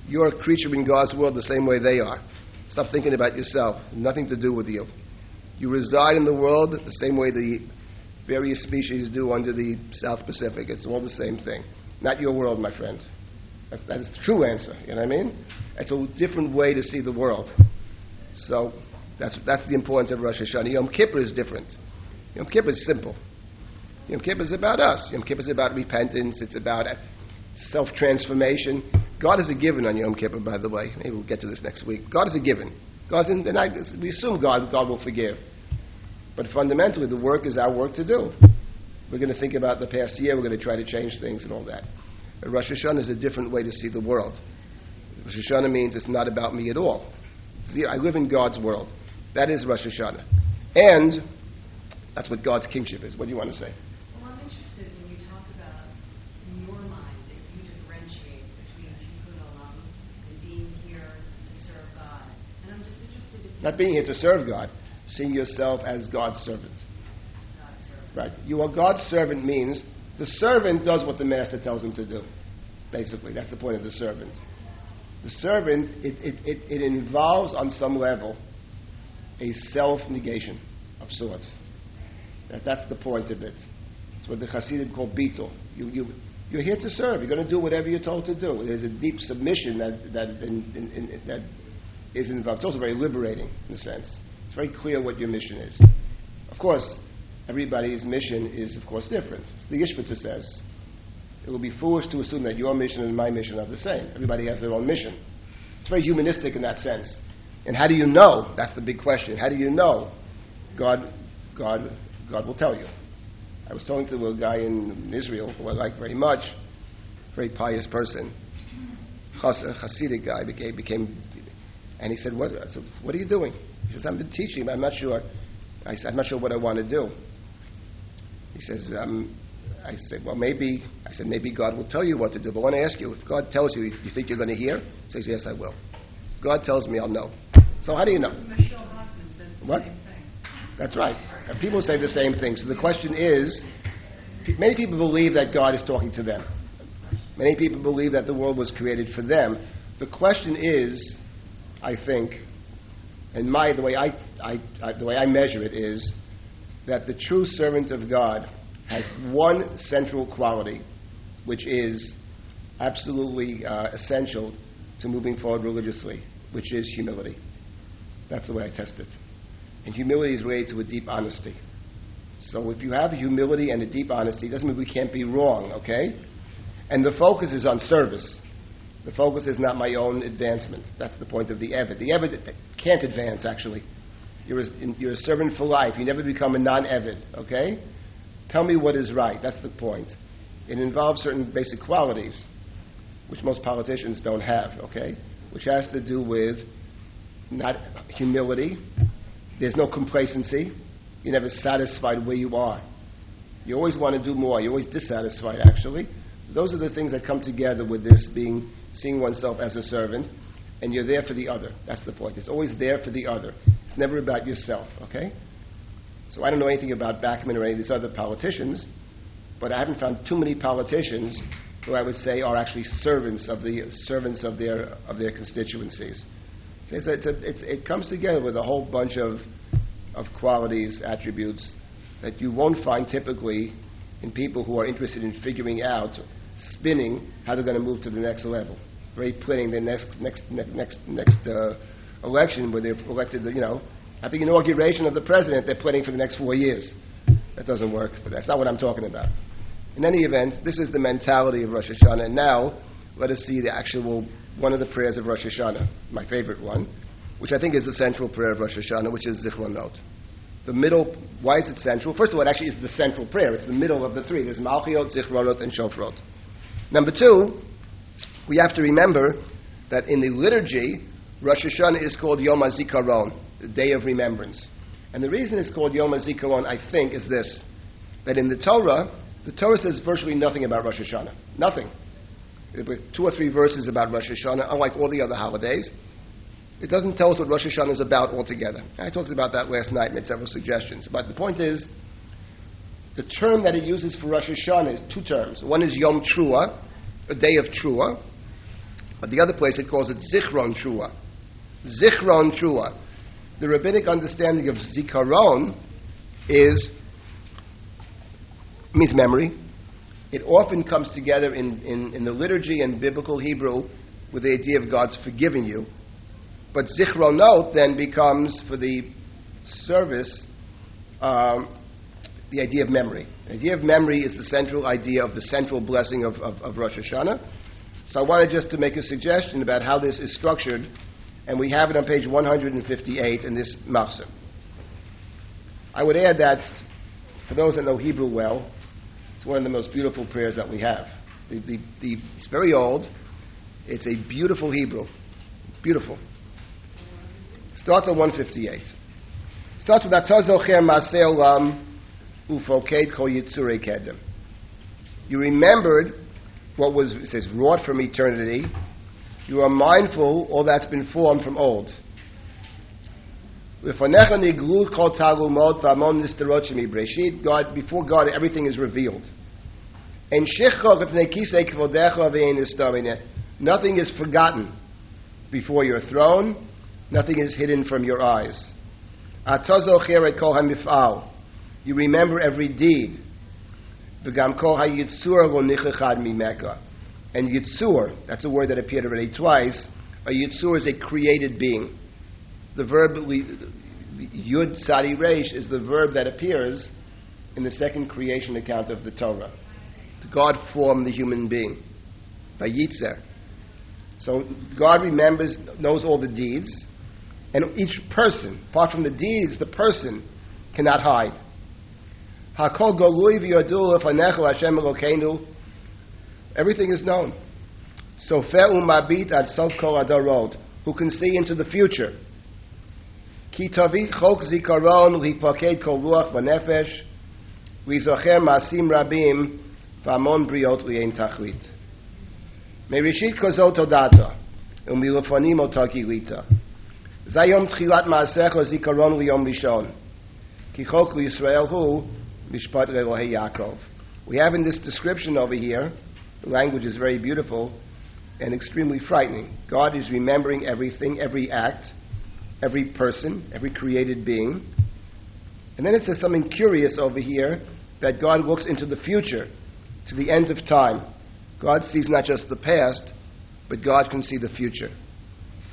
You're a creature in God's world the same way they are. Stop thinking about yourself. Nothing to do with you. You reside in the world the same way the various species do under the South Pacific. It's all the same thing. Not your world, my friend. That's, that is the true answer. You know what I mean? It's a different way to see the world. So that's, that's the importance of Rosh Hashanah. Yom Kippur is different. Yom Kippur is simple. Yom Kippur is about us. Yom Kippur is about repentance. It's about self transformation. God is a given on Yom Kippur, by the way. Maybe we'll get to this next week. God is a given. God's in, we assume God, God will forgive. But fundamentally, the work is our work to do. We're going to think about the past year. We're going to try to change things and all that. But Rosh Hashanah is a different way to see the world. Rosh Hashanah means it's not about me at all. I live in God's world. That is Rosh Hashanah. And that's what God's kingship is. What do you want to say? Well, I'm interested when you talk about, in your mind, that you differentiate between tikkun olam and being here to serve God. And I'm just interested if Not being here to serve God, seeing yourself as God's servant. Servant. Right. You are God's servant means the servant does what the master tells him to do. Basically, that's the point of the servant. The servant, it, it, it, it involves on some level a self negation of sorts. That, that's the point of it. It's what the Hasidim call bito. You, you, you're here to serve. You're going to do whatever you're told to do. There's a deep submission that, that, in, in, in, that is involved. It's also very liberating, in a sense. It's very clear what your mission is. Of course, everybody's mission is, of course, different. The Ishbitzer says, it will be foolish to assume that your mission and my mission are the same. Everybody has their own mission. It's very humanistic in that sense. And how do you know? That's the big question. How do you know? God, God, God will tell you. I was talking to a guy in Israel who I like very much, very pious person, Hasidic guy, became, became, and he said, what, I said, what are you doing? He says, I've been teaching, but I'm not sure. I said, I'm not sure what I want to do. He says, um, I said, well, maybe, I said, maybe God will tell you what to do, but I want to ask you, if God tells you, you think you're going to hear? He says, yes, I will. God tells me I'll know. So how do you know? Michele Bachmann says What? That's right. And people say the same thing. So the question is many people believe that God is talking to them. Many people believe that the world was created for them. The question is, I think, and my the way I, I, I the way I measure it is that the true servant of God has one central quality, which is absolutely uh, essential to moving forward religiously, which is humility. That's the way I test it. And humility is related to a deep honesty. So if you have humility and a deep honesty, it doesn't mean we can't be wrong, okay? And the focus is on service. The focus is not my own advancement. That's the point of the Eved. The Eved can't advance, actually. You're a, you're a servant for life. You never become a non Eved, okay? Tell me what is right. That's the point. It involves certain basic qualities, which most politicians don't have, okay? Which has to do with not humility. There's no complacency. You're never satisfied where you are. You always want to do more. You're always dissatisfied, actually. Those are the things that come together with this being seeing oneself as a servant, and you're there for the other. That's the point. It's always there for the other. It's never about yourself, okay? So I don't know anything about Bachmann or any of these other politicians, but I haven't found too many politicians who I would say are actually servants of the servants of their of their constituencies. It's a, it's, it comes together with a whole bunch of of qualities, attributes that you won't find typically in people who are interested in figuring out, spinning how they're going to move to the next level. Very planning the next next next next, next uh, election where they're elected. You know, at the inauguration of the president, they're planning for the next four years. That doesn't work, but that's not what I'm talking about. In any event, this is the mentality of Rosh Hashanah. And now, let us see the actual one of the prayers of Rosh Hashanah, my favorite one, which I think is the central prayer of Rosh Hashanah, which is Zichronot. The middle, why is it central? First of all, it actually is the central prayer. It's the middle of the three. There's Malchiot, Zichronot, and Shofrot. Number two, we have to remember that in the liturgy, Rosh Hashanah is called Yom HaZikaron, the Day of Remembrance. And the reason it's called Yom HaZikaron, I think, is this that in the Torah, the Torah says virtually nothing about Rosh Hashanah. Nothing. Two or three verses about Rosh Hashanah, unlike all the other holidays. It doesn't tell us what Rosh Hashanah is about altogether. I talked about that last night, made several suggestions. But the point is, the term that it uses for Rosh Hashanah is two terms. One is Yom Trua, a day of Trua, but the other place it calls it Zichron Trua. Zichron Trua. The rabbinic understanding of Zikaron is means memory. It often comes together in, in, in the liturgy and biblical Hebrew with the idea of God's forgiving you. But Zichronot then becomes, for the service, um, the idea of memory. The idea of memory is the central idea of the central blessing of, of, of Rosh Hashanah. So I wanted just to make a suggestion about how this is structured, and we have it on page 158 in this Machzor. I would add that, for those that know Hebrew well, it's one of the most beautiful prayers that we have. The, the, the, it's very old. It's a beautiful Hebrew. Beautiful. Starts at 158. Starts with Atazocher Maseh Olam Ufoked Kol Yitzurei Kedem. You remembered what was, it says, wrought from eternity. You are mindful all that's been formed from old. God, before God, everything is revealed. And Nothing is forgotten before your throne. Nothing is hidden from your eyes. You remember every deed. V'gam kol hayitzur lo mimeka. And yitzur, that's a word that appeared already twice. A yitzur is a created being. The verb yud sadi resh is the verb that appears in the second creation account of the Torah. God formed the human being by yitzer. So God remembers, knows all the deeds, and each person, apart from the deeds, the person cannot hide. Hakol golui v'yodul lefanechu Hashem Elokeinu. Everything is known. So mabit ad sof kol adarot, who can see into the future. Ki tavi chok zikaron lihipaked kol ruach v'nefesh, v'yizocher masim rabim v'amon briot li'en tachlit. מראשית כזאת הודעת, ומלפנים אותה גילית. זה יום תחילת מעשיך זיכרון ליום ראשון. כי חוק לישראל הוא Mishpat Yaakov. We have in this description over here, the language is very beautiful and extremely frightening. God is remembering everything, every act, every person, every created being. And then it says something curious over here that God looks into the future, to the end of time. God sees not just the past, but God can see the future.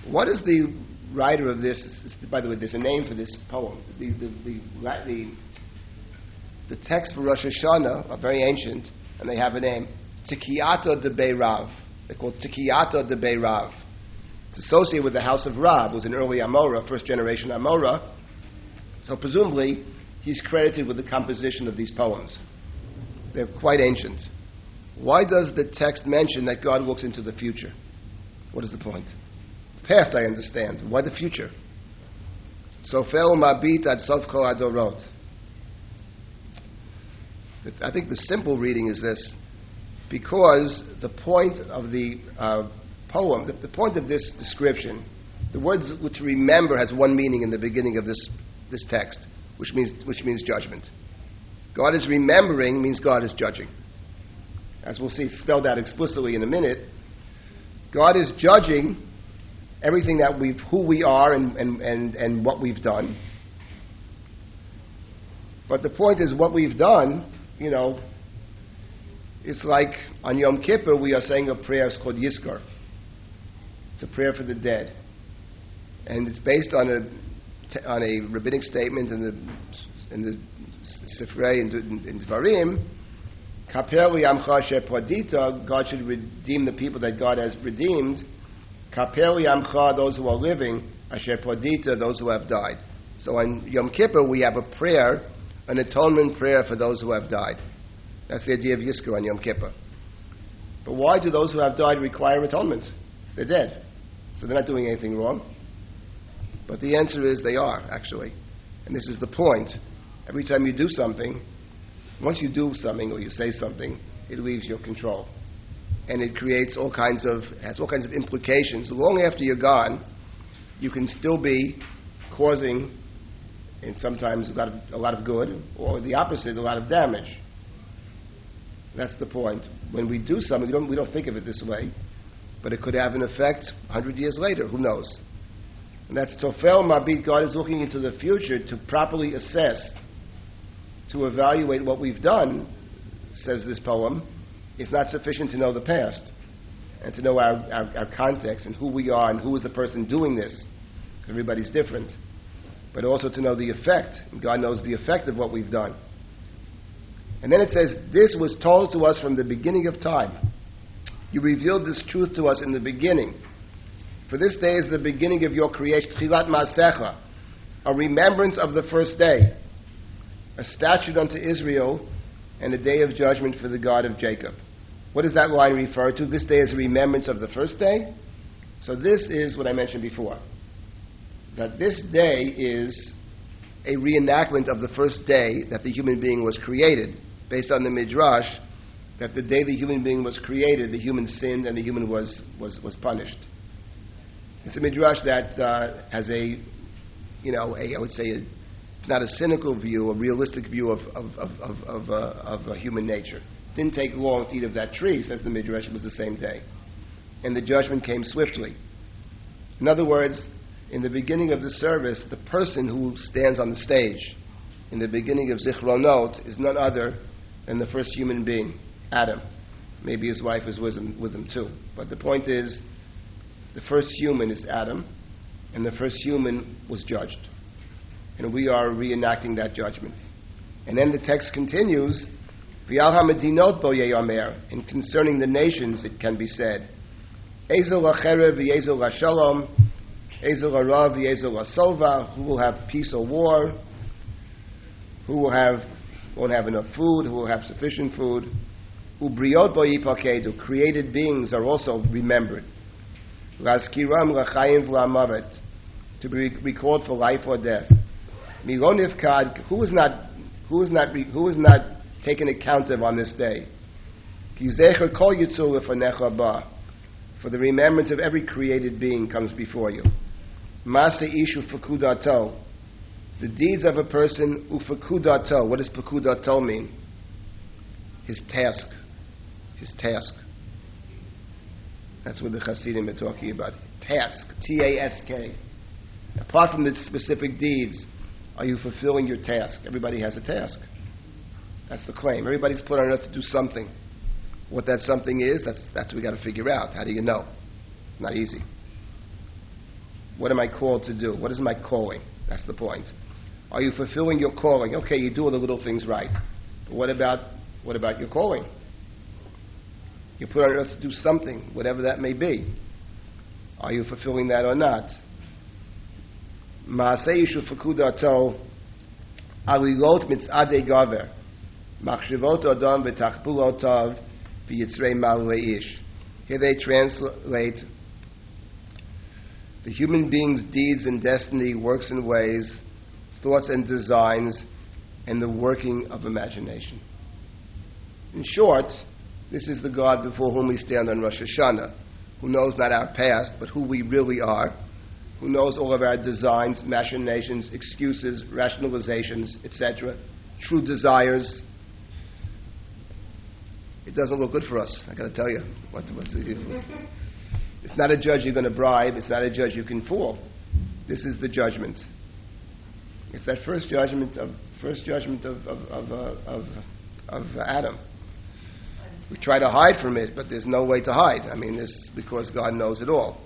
What is the writer of this? By the way, there's a name for this poem. The, the, the, the the texts for Rosh Hashanah are very ancient, and they have a name. Tikiyata de Beirav. They're called Tikiyata de Beirav. It's associated with the house of Rab, who's an early Amora, first generation Amora. So presumably, he's credited with the composition of these poems. They're quite ancient. Why does the text mention that God looks into the future? What is the point? The past, I understand. Why the future? So fel mabit ad sof kol adorot. I think the simple reading is this because the point of the uh, poem, the, the, point of this description, the word to remember has one meaning in the beginning of this, this text, which means, which means judgment. God is remembering means God is judging. As we'll see spelled out explicitly in a minute, God is judging everything that we've, who we are and, and, and, and what we've done. But the point is, what we've done you know, it's like on Yom Kippur we are saying a prayer it's called Yizkor. It's a prayer for the dead, and it's based on a on a rabbinic statement in the in the Sifrei in, in Dvarim Kapel Yamcha Asher Pradita, God should redeem the people that God has redeemed. Kapel Yamcha, those who are living, Asher those who have died. So on Yom Kippur, we have a prayer, an atonement prayer for those who have died. That's the idea of Yizkor on Yom Kippur. But why do those who have died require atonement? They're dead. So they're not doing anything wrong. But the answer is they are, actually. And this is the point. Every time you do something, once you do something or you say something, it leaves your control. And it creates all kinds of, has all kinds of implications. Long after you're gone, you can still be causing, and sometimes a lot of, a lot of good, or the opposite, a lot of damage. That's the point. When we do something, we don't, we don't think of it this way, but it could have an effect 100 years later. Who knows? And that's Tofel Mabit. God is looking into the future to properly assess, to evaluate what we've done, says this poem. It's not sufficient to know the past and to know our, our, our context and who we are and who is the person doing this. Everybody's different. But also to know the effect. God knows the effect of what we've done. And then it says, This was told to us from the beginning of time. You revealed this truth to us in the beginning. For this day is the beginning of your creation, Chilat Masecha, a remembrance of the first day, a statute unto Israel, and a day of judgment for the God of Jacob. What does that line refer to? This day is a remembrance of the first day. So this is what I mentioned before. That this day is a reenactment of the first day that the human being was created, based on the Midrash, that the day the human being was created, the human sinned and the human was, was, was punished. It's a midrash that uh, has a, you know, a, I would say, a, not a cynical view, a realistic view of, of, of, of, of, uh, of uh, human nature. Didn't take long to eat of that tree, says the midrash, it was the same day. And the judgment came swiftly. In other words, in the beginning of the service, the person who stands on the stage in the beginning of Zichronot is none other than the first human being, Adam. Maybe his wife is with him, with him too. But the point is, the first human is Adam, and the first human was judged. And we are reenacting that judgment. And then the text continues, and concerning the nations it can be said, Ezel v'yezel la'shalom, Ezel la'sova, who will have peace or war, who will have, won't have enough food, who will have sufficient food, Ubriot bo yipakedu, created beings are also remembered. Laskiram lachayim v'lamavet, to be recalled for life or death. Milonif kad, who is not, who is not, who is not taken account of on this day? For the remembrance of every created being comes before you. Masa ishu fakudato, the deeds of a person ufakudato. What does fakudato mean? His task, his task. That's what the Hasidim are talking about. Task, T A S K. Apart from the specific deeds, are you fulfilling your task? Everybody has a task. That's the claim. Everybody's put on earth to do something. What that something is, that's, that's what we got to figure out. How do you know? Not easy. What am I called to do? What is my calling? That's the point. Are you fulfilling your calling? Okay, you do all the little things right. But what about what about your calling? You're put on earth to do something, whatever that may be. Are you fulfilling that or not? Here they translate the human being's deeds and destiny, works and ways, thoughts and designs, and the working of imagination. In short, this is the God before whom we stand on Rosh Hashanah, who knows not our past, but who we really are, who knows all of our designs, machinations, excuses, rationalizations, etc., true desires. It doesn't look good for us, I got to tell you. What, what it's not a judge you're going to bribe, it's not a judge you can fool. This is the judgment. It's that first judgment of first judgment of, of, of, uh, of, of Adam. We try to hide from it, but there's no way to hide. I mean, this because God knows it all.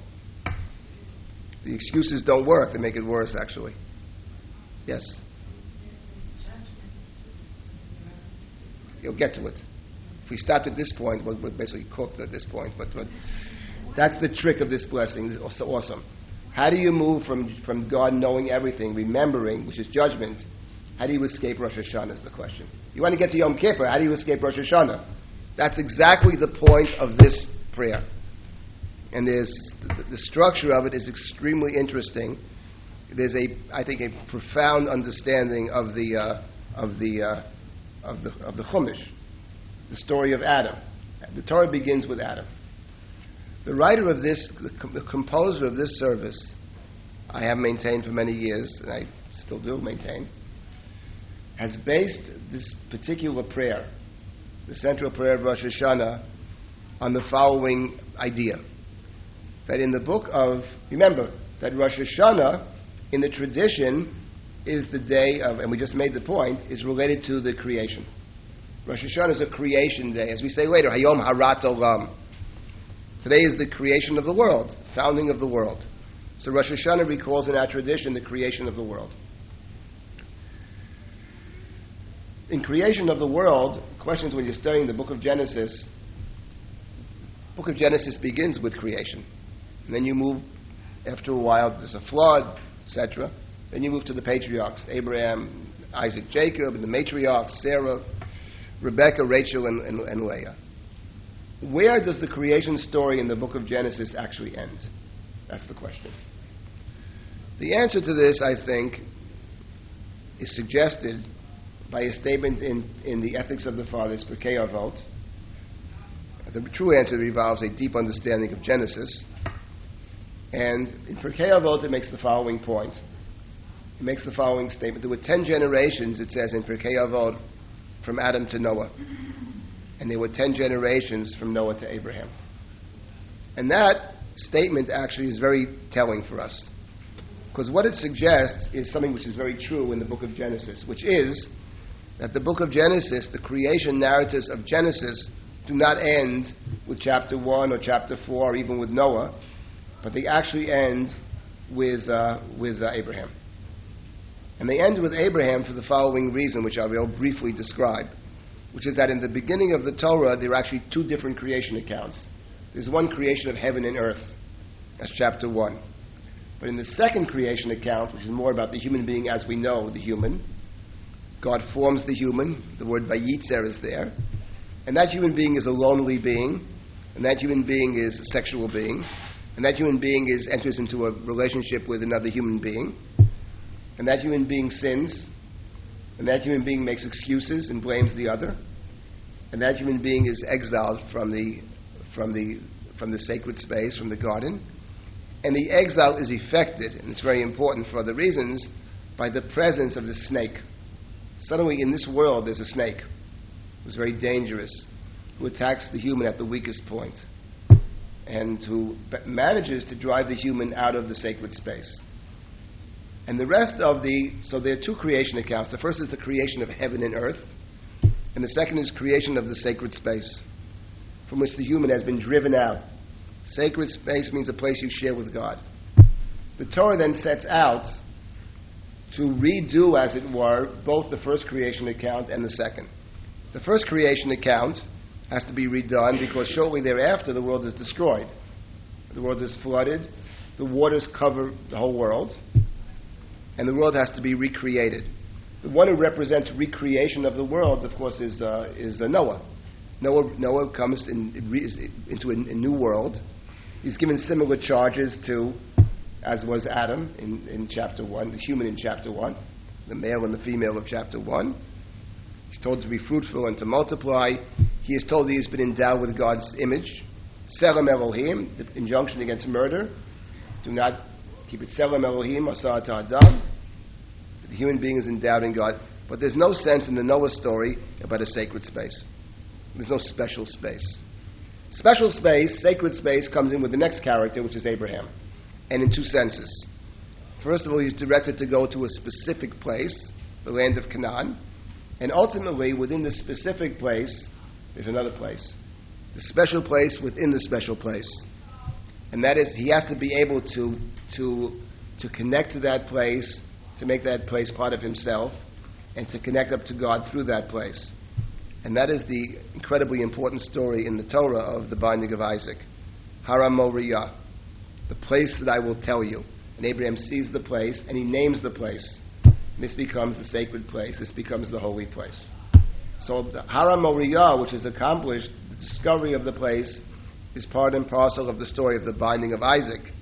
The excuses don't work; they make it worse, actually. Yes. You'll get to it. If we stopped at this point, we're, we're basically cooked at this point. But, but that's the trick of this blessing. It's so awesome. How do you move from, from God knowing everything, remembering, which is judgment? How do you escape Rosh Hashanah is the question. You want to get to Yom Kippur, how do you escape Rosh Hashanah? That's exactly the point of this prayer. And there's, the, the structure of it is extremely interesting. There's a, I think, a profound understanding of the, uh, of the, uh, of the, of the Chumash, the story of Adam. The Torah begins with Adam. The writer of this, the, com- the composer of this service, I have maintained for many years, and I still do maintain, has based this particular prayer, the central prayer of Rosh Hashanah, on the following idea. That in the book of, remember, that Rosh Hashanah, in the tradition, is the day of, and we just made the point, is related to the creation. Rosh Hashanah is a creation day. As we say later, Hayom Harat Olam. Today is the creation of the world, founding of the world. So Rosh Hashanah recalls in our tradition the creation of the world. In creation of the world, questions when you're studying the book of Genesis, book of Genesis begins with creation. And then you move, after a while, there's a flood, etc. Then you move to the patriarchs Abraham, Isaac, Jacob, and the matriarchs Sarah, Rebecca, Rachel, and, and, and Leah. Where does the creation story in the book of Genesis actually end? That's the question. The answer to this, I think, is suggested by a statement in, in the Ethics of the Fathers, Pirkei Avot. The true answer revolves a deep understanding of Genesis. And in Pirkei Avot, it makes the following point. It makes the following statement. There were ten generations, it says in Pirkei Avot, from Adam to Noah. And there were ten generations from Noah to Abraham. And that statement actually is very telling for us. Because what it suggests is something which is very true in the book of Genesis, which is that the book of Genesis, the creation narratives of Genesis, do not end with chapter 1 or chapter 4 or even with Noah, but they actually end with, uh, with uh, Abraham. And they end with Abraham for the following reason, which I will briefly describe, which is that in the beginning of the Torah, there are actually two different creation accounts. There's one creation of heaven and earth, that's chapter 1. But in the second creation account, which is more about the human being as we know the human, God forms the human. The word vayitzer is there. And that human being is a lonely being. And that human being is a sexual being. And that human being is, enters into a relationship with another human being. And that human being sins. And that human being makes excuses and blames the other. And that human being is exiled from the, from the, from the sacred space, from the garden. And the exile is effected, and it's very important for other reasons, by the presence of the snake. Suddenly, in this world, there's a snake who's very dangerous, who attacks the human at the weakest point, and who manages to drive the human out of the sacred space. And the rest of the, so there are two creation accounts. The first is the creation of heaven and earth, and the second is creation of the sacred space, from which the human has been driven out. Sacred space means a place you share with God. The Torah then sets out to redo, as it were, both the first creation account and the second. The first creation account has to be redone because shortly thereafter the world is destroyed. The world is flooded, the waters cover the whole world, and the world has to be recreated. The one who represents recreation of the world, of course, is, uh, is uh, Noah. Noah. Noah comes in, into a, a new world. He's given similar charges to as was Adam in, in chapter 1, the human in chapter 1, the male and the female of chapter 1. He's told to be fruitful and to multiply. He is told that he has been endowed with God's image. Tzelem Elohim, the injunction against murder. Do not keep it Tzelem Elohim, Asat Adam. The human being is in God. But there's no sense in the Noah story about a sacred space. There's no special space. Special space, sacred space, comes in with the next character, which is Abraham and in two senses. First of all, he's directed to go to a specific place, the land of Canaan, and ultimately, within the specific place, there's another place. The special place within the special place. And that is, he has to be able to, to, to connect to that place, to make that place part of himself, and to connect up to God through that place. And that is the incredibly important story in the Torah of the binding of Isaac. Hara Moriah, the place that I will tell you. And Abraham sees the place and he names the place. This becomes the sacred place. This becomes the holy place. So the Hara Moriah, which is accomplished, the discovery of the place, is part and parcel of the story of the binding of Isaac,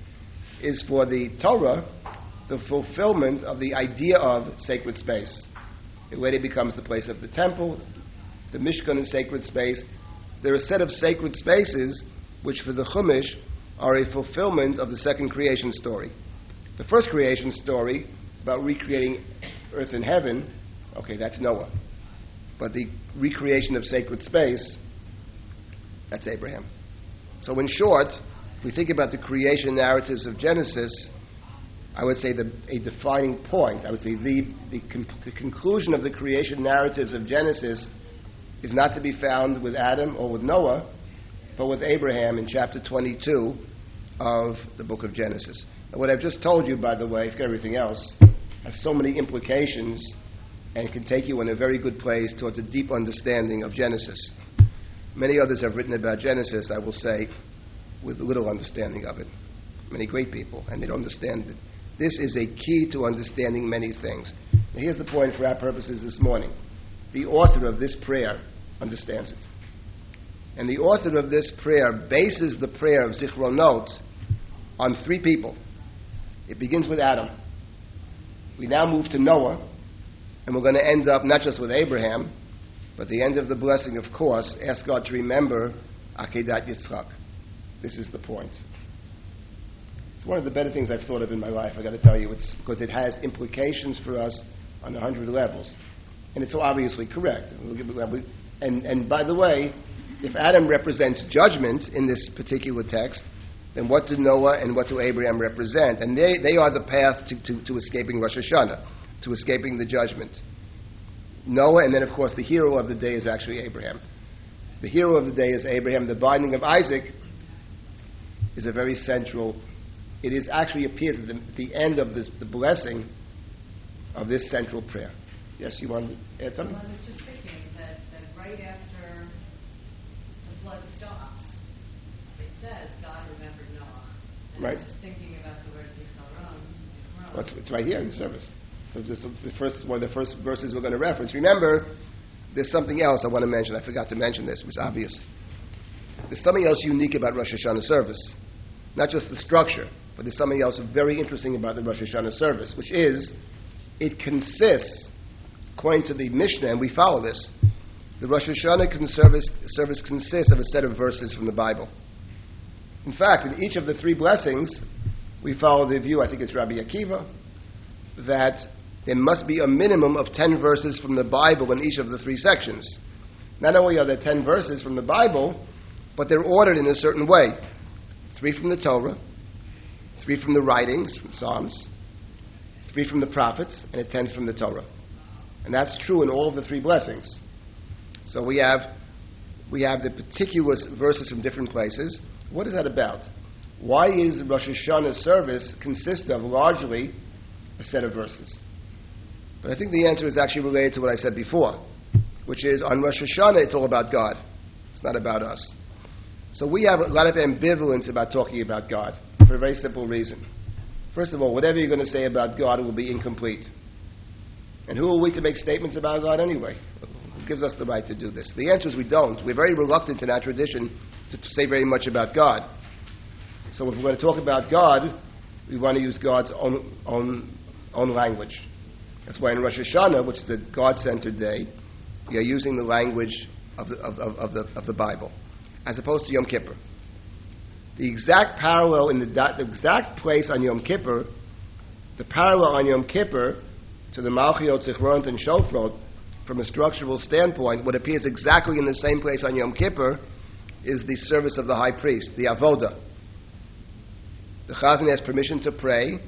is for the Torah the fulfillment of the idea of sacred space. It later becomes the place of the temple, the Mishkan is sacred space. There are a set of sacred spaces which, for the Chumash, are a fulfillment of the second creation story. The first creation story about recreating earth and heaven, okay, that's Noah. But the recreation of sacred space, that's Abraham. So, in short, if we think about the creation narratives of Genesis, I would say the, a defining point, I would say the, the, con- the conclusion of the creation narratives of Genesis is not to be found with Adam or with Noah, but with Abraham in chapter 22 of the book of Genesis. And what I've just told you, by the way, if everything else, has so many implications and can take you in a very good place towards a deep understanding of Genesis. Many others have written about Genesis, I will say, with little understanding of it. Many great people, and they don't understand it. This is a key to understanding many things. Here's the point for our purposes this morning. The author of this prayer understands it. And the author of this prayer bases the prayer of Zichronot on three people. It begins with Adam. We now move to Noah, and we're going to end up not just with Abraham, but the end of the blessing, of course, ask God to remember Akedat Yitzchak. This is the point. One of the better things I've thought of in my life, I've got to tell you, it's because it has implications for us on a hundred levels. And it's obviously correct. And, and by the way, if Adam represents judgment in this particular text, then what do Noah and what do Abraham represent? And they, they are the path to, to, to escaping Rosh Hashanah, to escaping the judgment. Noah, and then of course the hero of the day is actually Abraham. The hero of the day is Abraham. The binding of Isaac is a very central. It is actually appears at the, the end of this, the blessing of this central prayer. Yes, you want to add something? Well, I was just thinking that, that right after the flood stops, it says God remembered Noah. And Right. I was just thinking about the word Zichron. Well, it's, it's right here in the service. So this is the first one of the first verses we're going to reference. Remember, there's something else I want to mention. I forgot to mention this. It was obvious. There's something else unique about Rosh Hashanah service. Not just the structure, but there's something else very interesting about the Rosh Hashanah service, which is it consists, according to the Mishnah, and we follow this, the Rosh Hashanah service, service consists of a set of verses from the Bible. In fact, in each of the three blessings, we follow the view, I think it's Rabbi Akiva, that there must be a minimum of 10 verses from the Bible in each of the three sections. Not only are there 10 verses from the Bible, but they're ordered in a certain way. Three from the Torah, three from the writings, from Psalms, three from the prophets, and a tenth from the Torah. And that's true in all of the three blessings. So we have, we have the particular verses from different places. What is that about? Why is Rosh Hashanah service consist of largely a set of verses? But I think the answer is actually related to what I said before, which is on Rosh Hashanah it's all about God. It's not about us. So we have a lot of ambivalence about talking about God for a very simple reason. First of all, whatever you're going to say about God will be incomplete. And who are we to make statements about God anyway? Who gives us the right to do this? The answer is we don't. We're very reluctant in our tradition to, to say very much about God. So if we're going to talk about God, we want to use God's own, own, own language. That's why in Rosh Hashanah, which is a God centered day, we are using the language of the, of, of, of, the, of the Bible, as opposed to Yom Kippur. The exact parallel in the, the exact place on Yom Kippur, the parallel on Yom Kippur to the Malchiot, Zichronot, and Shofrot, from a structural standpoint, what appears exactly in the same place on Yom Kippur is the service of the high priest, the avoda. The Chazan has permission to pray,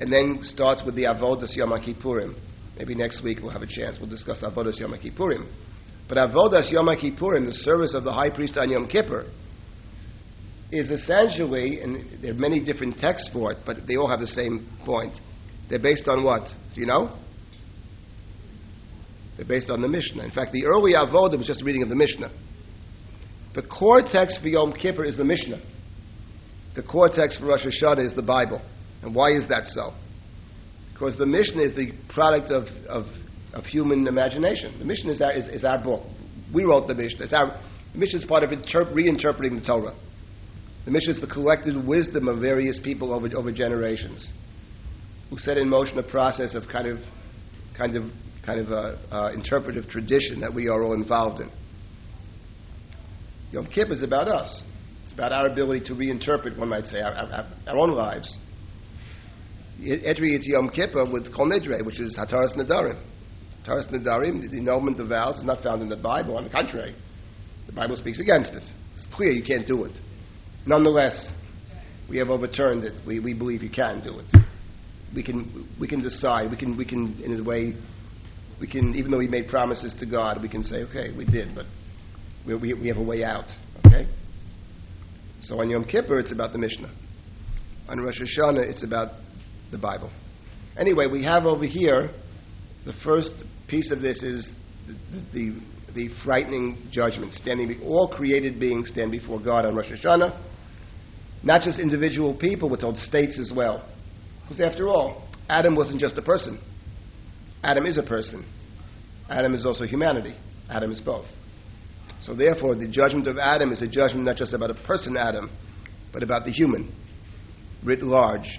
and then starts with the avodas Yom Kippurim. Maybe next week we'll have a chance. We'll discuss avodas Yom Kippurim. But avodas Yom Kippurim, the service of the high priest on Yom Kippur, is essentially, and there are many different texts for it, but they all have the same point. They're based on what? Do you know? They're based on the Mishnah. In fact, the early Avodah was just a reading of the Mishnah. The core text for Yom Kippur is the Mishnah. The core text for Rosh Hashanah is the Bible. And why is that so? Because the Mishnah is the product of, of, of human imagination. The Mishnah is our, is, is our book. We wrote the Mishnah. It's our, the Mishnah is part of interp- reinterpreting the Torah. The Mishnah is the collected wisdom of various people over, over generations who set in motion a process of kind of, kind of, kind of a, uh, interpretive tradition that we are all involved in. Yom Kippur is about us. It's about our ability to reinterpret, one might say, our, our, our own lives. Into Yom Kippur with Kol Nidre, which is Hataras Nedarim. Hataras Nedarim, the annulment of vows, is not found in the Bible. On the contrary, the Bible speaks against it. It's clear you can't do it. Nonetheless, we have overturned it. We, we believe you can do it. We can, we can decide. We can, we can, in a way, we can, even though we made promises to God, we can say, okay, we did, but we, we, we have a way out. Okay? So on Yom Kippur, it's about the Mishnah. On Rosh Hashanah, it's about the Bible. Anyway, we have over here the first piece of this is the, the, the frightening judgment. Standing, all created beings stand before God on Rosh Hashanah. Not just individual people, we're told states as well. Because after all, Adam wasn't just a person. Adam is a person. Adam is also humanity. Adam is both. So therefore, the judgment of Adam is a judgment not just about a person, Adam, but about the human, writ large.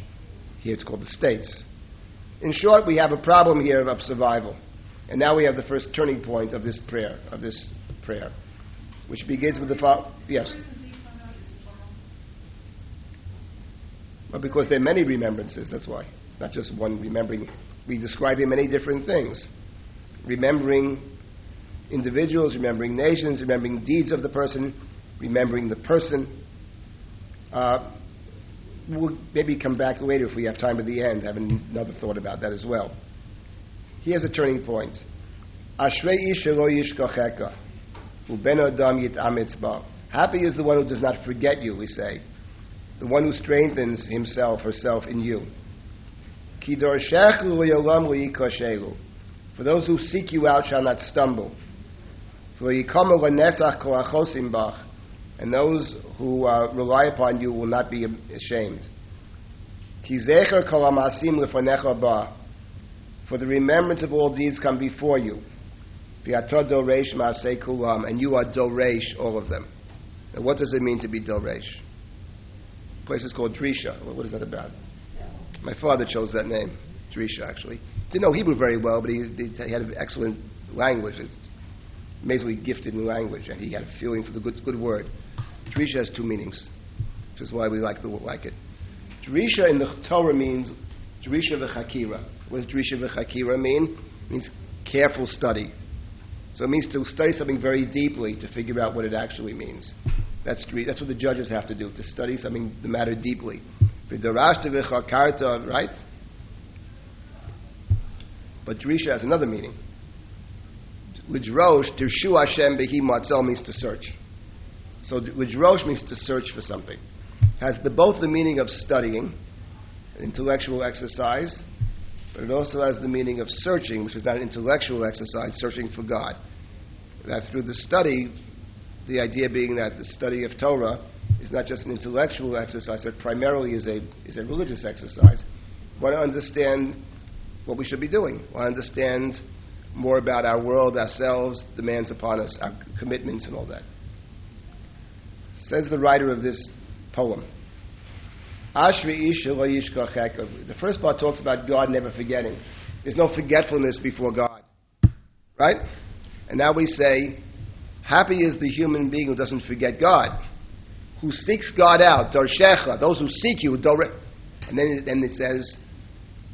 Here it's called the states. In short, we have a problem here of survival. And now we have the first turning point of this prayer, of this prayer, which begins with the following. Yes. Well, because there are many remembrances, that's why. It's not just one remembering. We describe in many different things. Remembering individuals, remembering nations, remembering deeds of the person, remembering the person. Uh, we'll maybe come back later if we have time at the end, have another thought about that as well. Here's a turning point. Happy is the one who does not forget you, we say. The one who strengthens himself, or herself in you. For those who seek you out shall not stumble. And those who uh, rely upon you will not be ashamed. For the remembrance of all deeds come before you. And you are doresh, all of them. Now, what does it mean to be doresh? The place is called Drisha. What is that about? My father chose that name, Drisha, actually. Didn't know Hebrew very well, but he, he had an excellent language. Amazingly gifted in language, and he had a feeling for the good, good word. Drisha has two meanings, which is why we like, the, like it. Drisha in the Torah means Drisha v'chakira. What does Drisha v'chakira mean? It means careful study. So it means to study something very deeply to figure out what it actually means. That's, that's what the judges have to do, to study something, the matter deeply. Right? But Drisha has another meaning. Lidrosh, Tirshu Hashem Behi Matzel means to search. So Lidrosh means to search for something. Has the, both the meaning of studying, an intellectual exercise, but it also has the meaning of searching, which is not an intellectual exercise, searching for God. That through the study, the idea being that the study of Torah is not just an intellectual exercise, but primarily is a, is a religious exercise. We want to understand what we should be doing. We want to understand more about our world, ourselves, demands upon us, our commitments, and all that. Says the writer of this poem. The first part talks about God never forgetting. There's no forgetfulness before God. Right? And now we say, happy is the human being who doesn't forget God, who seeks God out, those who seek you, and then, then it says,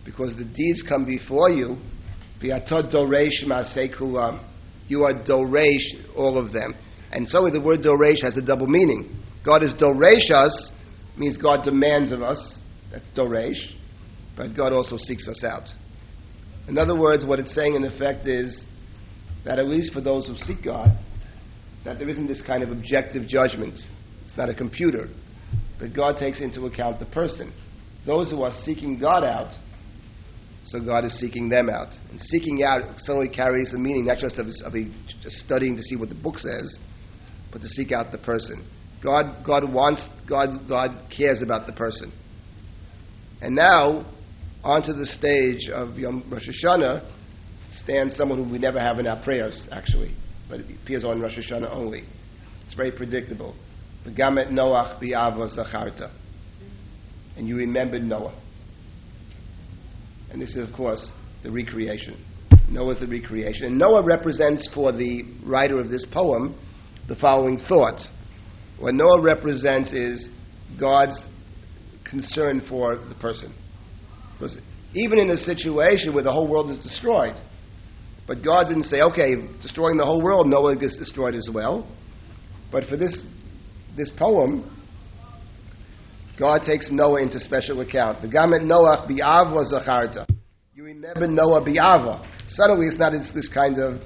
because the deeds come before you, you are doresh, all of them. And so the word doresh has a double meaning. God is doresh us, means God demands of us. That's doresh. But God also seeks us out. In other words, what it's saying in effect is that at least for those who seek God, that there isn't this kind of objective judgment. It's not a computer. But God takes into account the person. Those who are seeking God out, So God is seeking them out. And seeking out suddenly carries the meaning not just of, of a, just studying to see what the book says, but to seek out the person. God, God wants, God, God cares about the person. And now, onto the stage of Yom Rosh Hashanah, stands someone who we never have in our prayers, actually, but it appears on Rosh Hashanah only. It's very predictable. V'gamet Noach bi'avo zacharta. And you remembered Noah. And this is, of course, the recreation. Noah's the recreation. And Noah represents for the writer of this poem the following thought. What Noah represents is God's concern for the person. Because even in a situation where the whole world is destroyed, but God didn't say, okay, destroying the whole world, Noah gets destroyed as well. But for this, this poem, God takes Noah into special account. The Gamet Noah bi'ava zacharta. You remember Noah bi'ava. Suddenly it's not this kind of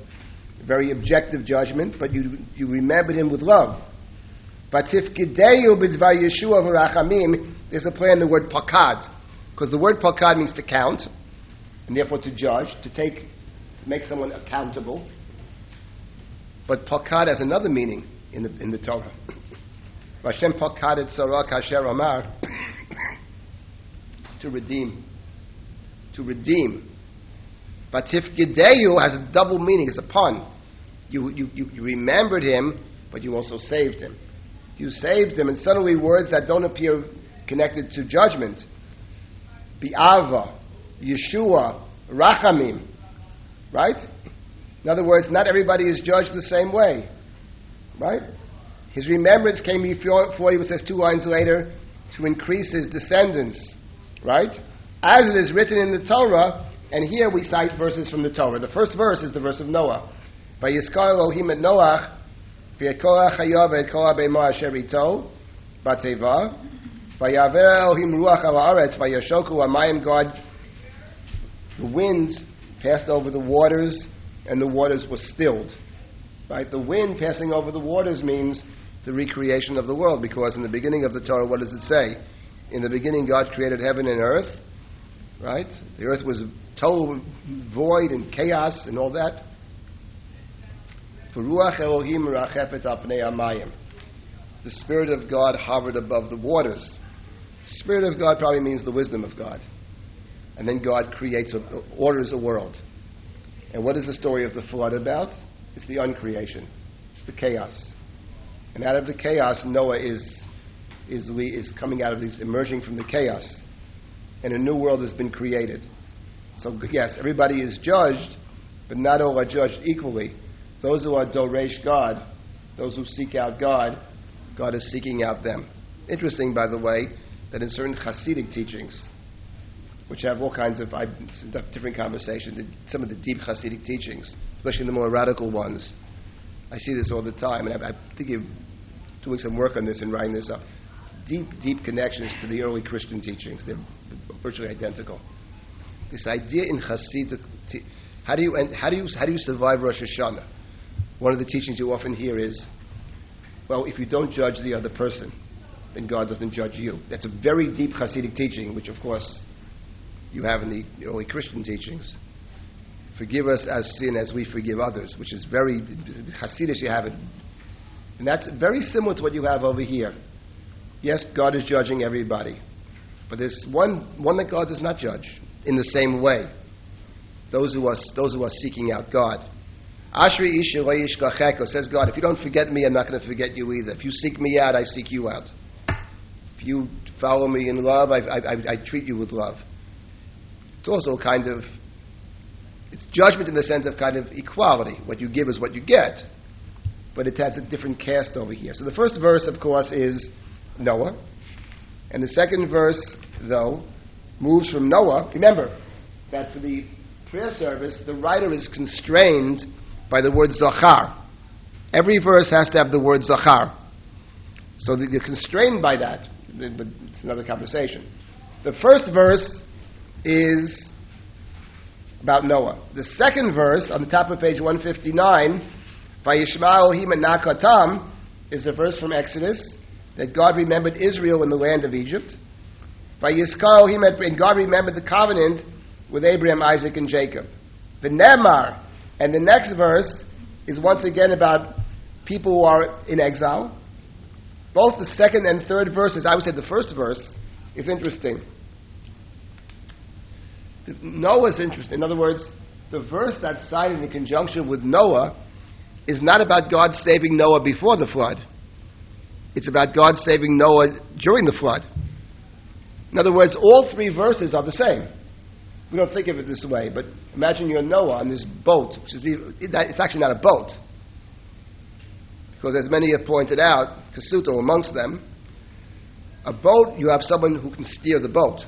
very objective judgment, but you, you remembered him with love. But if Vatifkideyu b'dvar Yeshua v'rachamim, there's a play in the word pakad. Because the word pakad means to count, and therefore to judge, to take, to make someone accountable. But pakad has another meaning in the, in the Torah. Vashem pakad et kasher amar, to redeem. To redeem. But Vatifkideyu has a double meaning, it's a pun. You, you, you, you remembered him, but you also saved him you saved him, and suddenly words that don't appear connected to judgment. Bi'ava, Yeshua, Rachamim. Right? In other words, not everybody is judged the same way. Right? His remembrance came before, before he says two lines later, to increase his descendants. Right? As it is written in the Torah, and here we cite verses from the Torah. The first verse is the verse of Noah. Vayiskar Elohim et Noach, v'yekorach hayav et kol ha-be'mo asher ito, bateva, vayaver Elohim ruach al ha'aretz, vayashoku ha-mayim God, the wind passed over the waters, and the waters were stilled. Right? The wind passing over the waters means the recreation of the world, because in the beginning of the Torah, what does it say? In the beginning, God created heaven and earth, right? The earth was total void and chaos and all that. The Spirit of God hovered above the waters. Spirit of God probably means the wisdom of God. And then God creates, a, orders a world. And what is the story of the flood about? It's the uncreation. It's the chaos. And out of the chaos, Noah is, is, is coming out of this, emerging from the chaos. And a new world has been created. So, yes, everybody is judged, but not all are judged equally. Those who are Doresh God, those who seek out God, God is seeking out them. Interesting, by the way, that in certain Hasidic teachings, which have all kinds of different conversations, some of the deep Hasidic teachings, especially the more radical ones, I see this all the time, and I, I think you're doing some work on this and writing this up. Deep, deep connections to the early Christian teachings. They're virtually identical. This idea in Hasidic, how do you, how do you, how do you survive Rosh Hashanah? One of the teachings you often hear is, well, if you don't judge the other person, then God doesn't judge you. That's a very deep Hasidic teaching, which of course you have in the early Christian teachings. Forgive us as sin as we forgive others, which is very Hasidic. You have it, and that's very similar to what you have over here. Yes, God is judging everybody, but there's one one that God does not judge in the same way. Those who are those who are seeking out God. Ashri Ishirayishkacheko says God, if you don't forget me, I'm not going to forget you either. If you seek me out, I seek you out. If you follow me in love, I, I, I, I treat you with love. It's also kind of, it's judgment in the sense of kind of equality. What you give is what you get. But it has a different cast over here. So the first verse, of course, is Noah. And the second verse, though, moves from Noah. Remember that for the prayer service, the writer is constrained by the word zachar. Every verse has to have the word zachar. So you're constrained by that, but it's another conversation. The first verse is about Noah. The second verse on the top of page 159, Vayishma Elohim Nakatam, is a verse from Exodus that God remembered Israel in the land of Egypt. Vayiskar Elohim, and God remembered the covenant with Abraham, Isaac, and Jacob. The Nemar, and the next verse is once again about people who are in exile. Both the second and third verses, I would say the first verse, is interesting. Noah's interesting. In other words, the verse that's cited in conjunction with Noah is not about God saving Noah before the flood. It's about God saving Noah during the flood. In other words, all three verses are the same. We don't think of it this way, but imagine you're Noah on this boat, which is it's actually not a boat. Because as many have pointed out, Cassuto amongst them, a boat, you have someone who can steer the boat.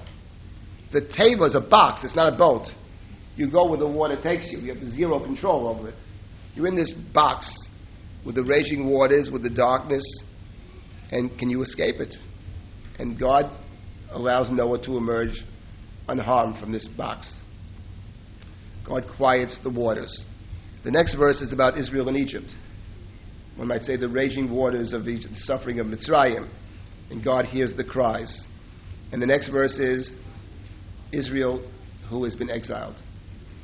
The teva is a box, it's not a boat. You go where the water takes you, you have zero control over it. You're in this box with the raging waters, with the darkness, and can you escape it? And God allows Noah to emerge unharmed from this box. God quiets the waters. The next verse is about Israel and Egypt. One might say the raging waters of Egypt, the suffering of Mitzrayim. And God hears the cries. And the next verse is Israel who has been exiled.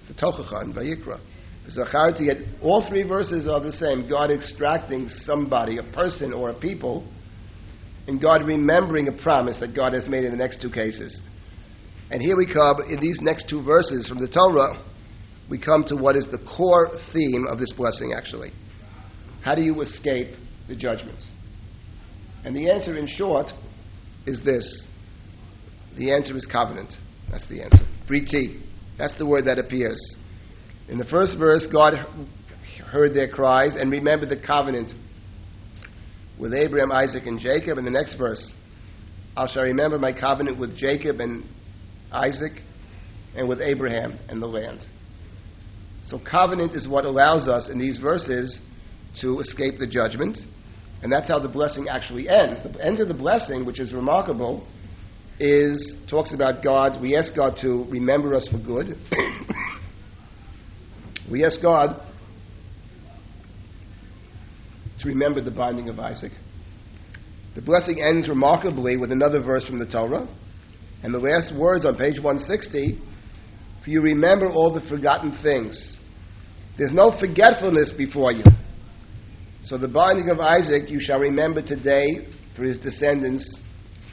The Tochacha and Vayikra. Zacharti, all three verses are the same. God extracting somebody, a person or a people, and God remembering a promise that God has made in the next two cases. And here we come, in these next two verses from the Torah, we come to what is the core theme of this blessing, actually. How do you escape the judgment? And the answer, in short, is this the answer is covenant. That's the answer. Briti. That's the word that appears. In the first verse, God heard their cries and remembered the covenant with Abraham, Isaac, and Jacob. In the next verse, I shall remember my covenant with Jacob and Isaac and with Abraham and the land. So, covenant is what allows us in these verses to escape the judgment. And that's how the blessing actually ends. The end of the blessing, which is remarkable, is talks about God. We ask God to remember us for good. we ask God to remember the binding of Isaac. The blessing ends remarkably with another verse from the Torah. And the last words on page 160 for you remember all the forgotten things. There's no forgetfulness before you. So the binding of Isaac you shall remember today for his descendants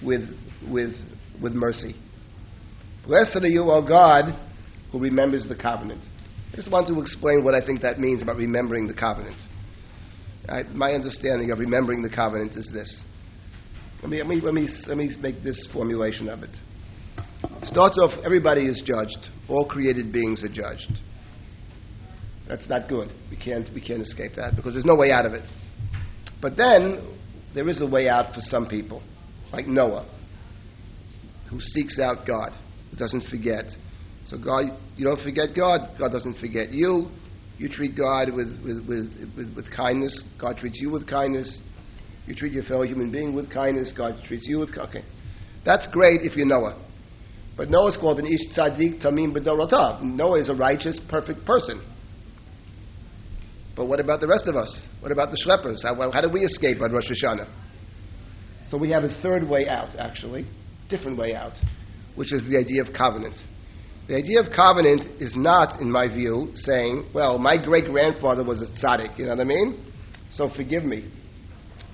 with, with, with mercy. Blessed are you, O God, who remembers the covenant. I just want to explain what I think that means about remembering the covenant. I, my understanding of remembering the covenant is this. Let me, let, me, let, me, let me make this formulation of it. Starts off, everybody is judged. All created beings are judged. That's not good. We can't, we can't escape that because there's no way out of it. But then, there is a way out for some people, like Noah, who seeks out God, who doesn't forget. So, God, you don't forget God, God doesn't forget you. You treat God with, with, with, with, with kindness, God treats you with kindness. You treat your fellow human being with kindness, God treats you with okay. That's great if you're Noah. But Noah is called an Ish Tzaddik Tamim B'Dorotav. Noah is a righteous, perfect person. But what about the rest of us? What about the schleppers? How, how do we escape on Rosh Hashanah? So we have a third way out, actually, different way out, which is the idea of covenant. The idea of covenant is not, in my view, saying, well, my great grandfather was a tzaddik, you know what I mean? So forgive me.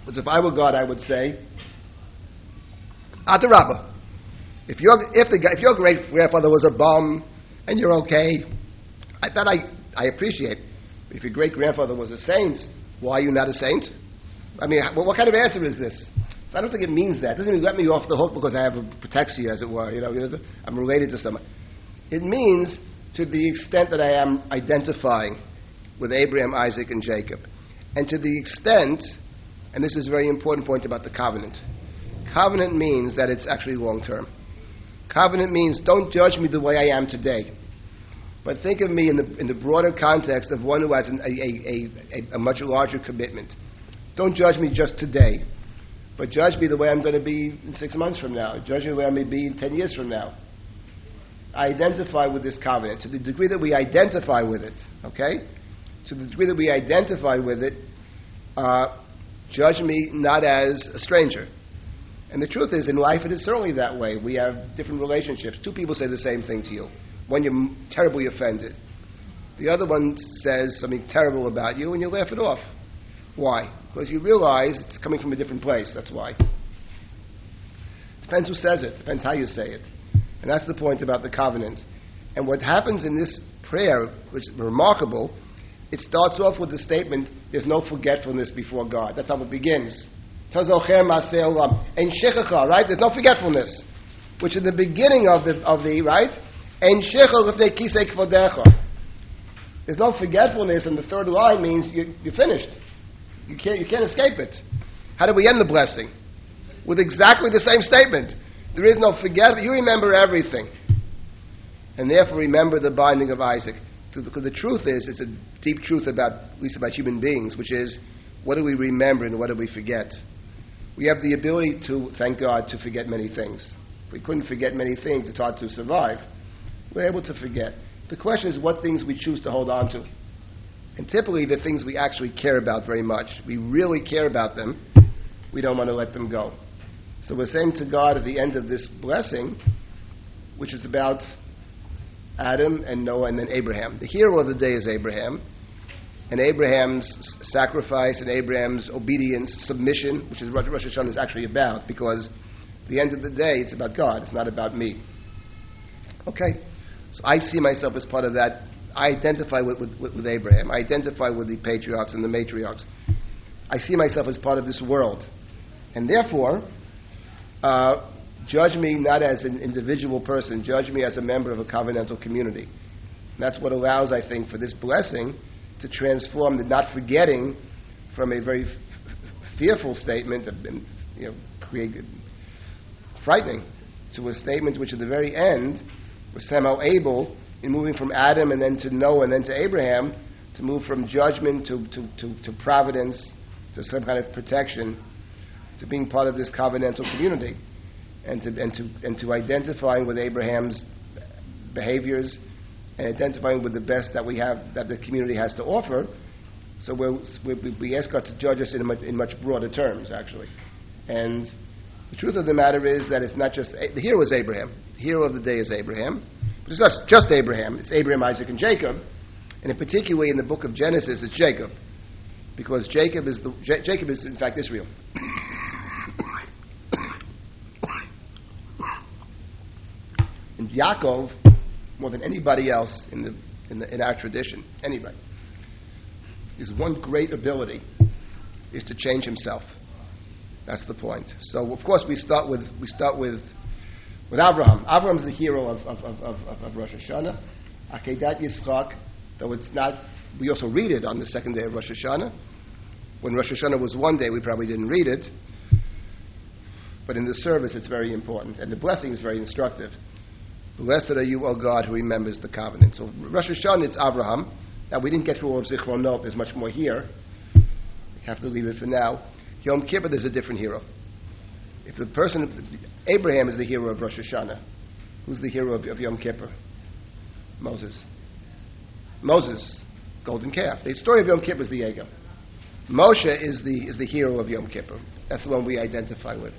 Because if I were God, I would say, Atarabba. If, your if, the, if your great grandfather was a bum and you're okay, I, that I, I appreciate. If your great grandfather was a saint, why are you not a saint? I mean, what, what kind of answer is this? I don't think it means that. It doesn't mean let me off the hook because I have a protection, as it were. You know, you know, I'm related to someone. It means to the extent that I am identifying with Abraham, Isaac, and Jacob, and to the extent, and this is a very important point about the covenant. Covenant means that it's actually long term. Covenant means don't judge me the way I am today. But think of me in the, in the broader context of one who has an, a, a, a, a much larger commitment. Don't judge me just today, but judge me the way I'm going to be in six months from now. Judge me the way going to be in ten years from now. I identify with this covenant to the degree that we identify with it. Okay, to the degree that we identify with it, uh, judge me not as a stranger. And the truth is, in life, it is certainly that way. We have different relationships. Two people say the same thing to you. One, you're terribly offended. The other one says something terrible about you and you laugh it off. Why? Because you realize it's coming from a different place. That's why. Depends who says it. Depends how you say it. And that's the point about the covenant. And what happens in this prayer, which is remarkable, it starts off with the statement, there's no forgetfulness before God. That's how it begins. And right? There's no forgetfulness. Which is the beginning of the, of the right? There's no forgetfulness, and the third line means you, you're finished. You can't, you can't escape it. How do we end the blessing? With exactly the same statement. There is no forget. You remember everything. And therefore remember the binding of Isaac. Because the truth is, it's a deep truth about, at least about human beings, which is, what do we remember and what do we forget? We have the ability to, thank God, to forget many things. We couldn't forget many things, it's hard to survive. We're able to forget. The question is what things we choose to hold on to. And typically, the things we actually care about very much, we really care about them, we don't want to let them go. So we're saying to God at the end of this blessing, which is about Adam and Noah and then Abraham. The hero of the day is Abraham. And Abraham's sacrifice and Abraham's obedience, submission, which is what Rosh Hashanah is actually about, because at the end of the day, it's about God, it's not about me. Okay? So I see myself as part of that. I identify with, with, with Abraham. I identify with the patriarchs and the matriarchs. I see myself as part of this world. And therefore, uh, judge me not as an individual person, judge me as a member of a covenantal community. And that's what allows, I think, for this blessing to transform the not forgetting from a very f- fearful statement, of, you know, create, frightening, to a statement which at the very end was somehow able, in moving from Adam and then to Noah and then to Abraham, to move from judgment to, to, to, to providence, to some kind of protection, to being part of this covenantal community, and to, and to, and to identifying with Abraham's behaviors and identifying with the best that we have, that the community has to offer. So we we ask God to judge us in much, in much broader terms, actually. And the truth of the matter is that it's not just eh, the hero is Abraham. The hero of the day is Abraham, but it's not just Abraham. It's Abraham, Isaac, and Jacob, and in particular in the book of Genesis, it's Jacob, because Jacob is the J- Jacob is in fact Israel. and Yaakov, more than anybody else in the in, the, in our tradition, anybody, his one great ability is to change himself. That's the point. So of course we start with we start with with Abraham. Is the hero of, of, of, of, of Rosh Hashanah. Akedat Yitzchak, though it's not, we also read it on the second day of Rosh Hashanah. When Rosh Hashanah was one day, we probably didn't read it. But in the service, it's very important. And the blessing is very instructive. Blessed are you, O God, who remembers the covenant. So Rosh Hashanah, it's Abraham. Now, we didn't get through all of Zichronot. There's much more here. We have to leave it for now. Yom Kippur, there's a different hero. If the person, Abraham is the hero of Rosh Hashanah, who's the hero of, of Yom Kippur? Moses. Moses, golden calf. The story of Yom Kippur is the Egel. Moshe is the, is the hero of Yom Kippur. That's the one we identify with.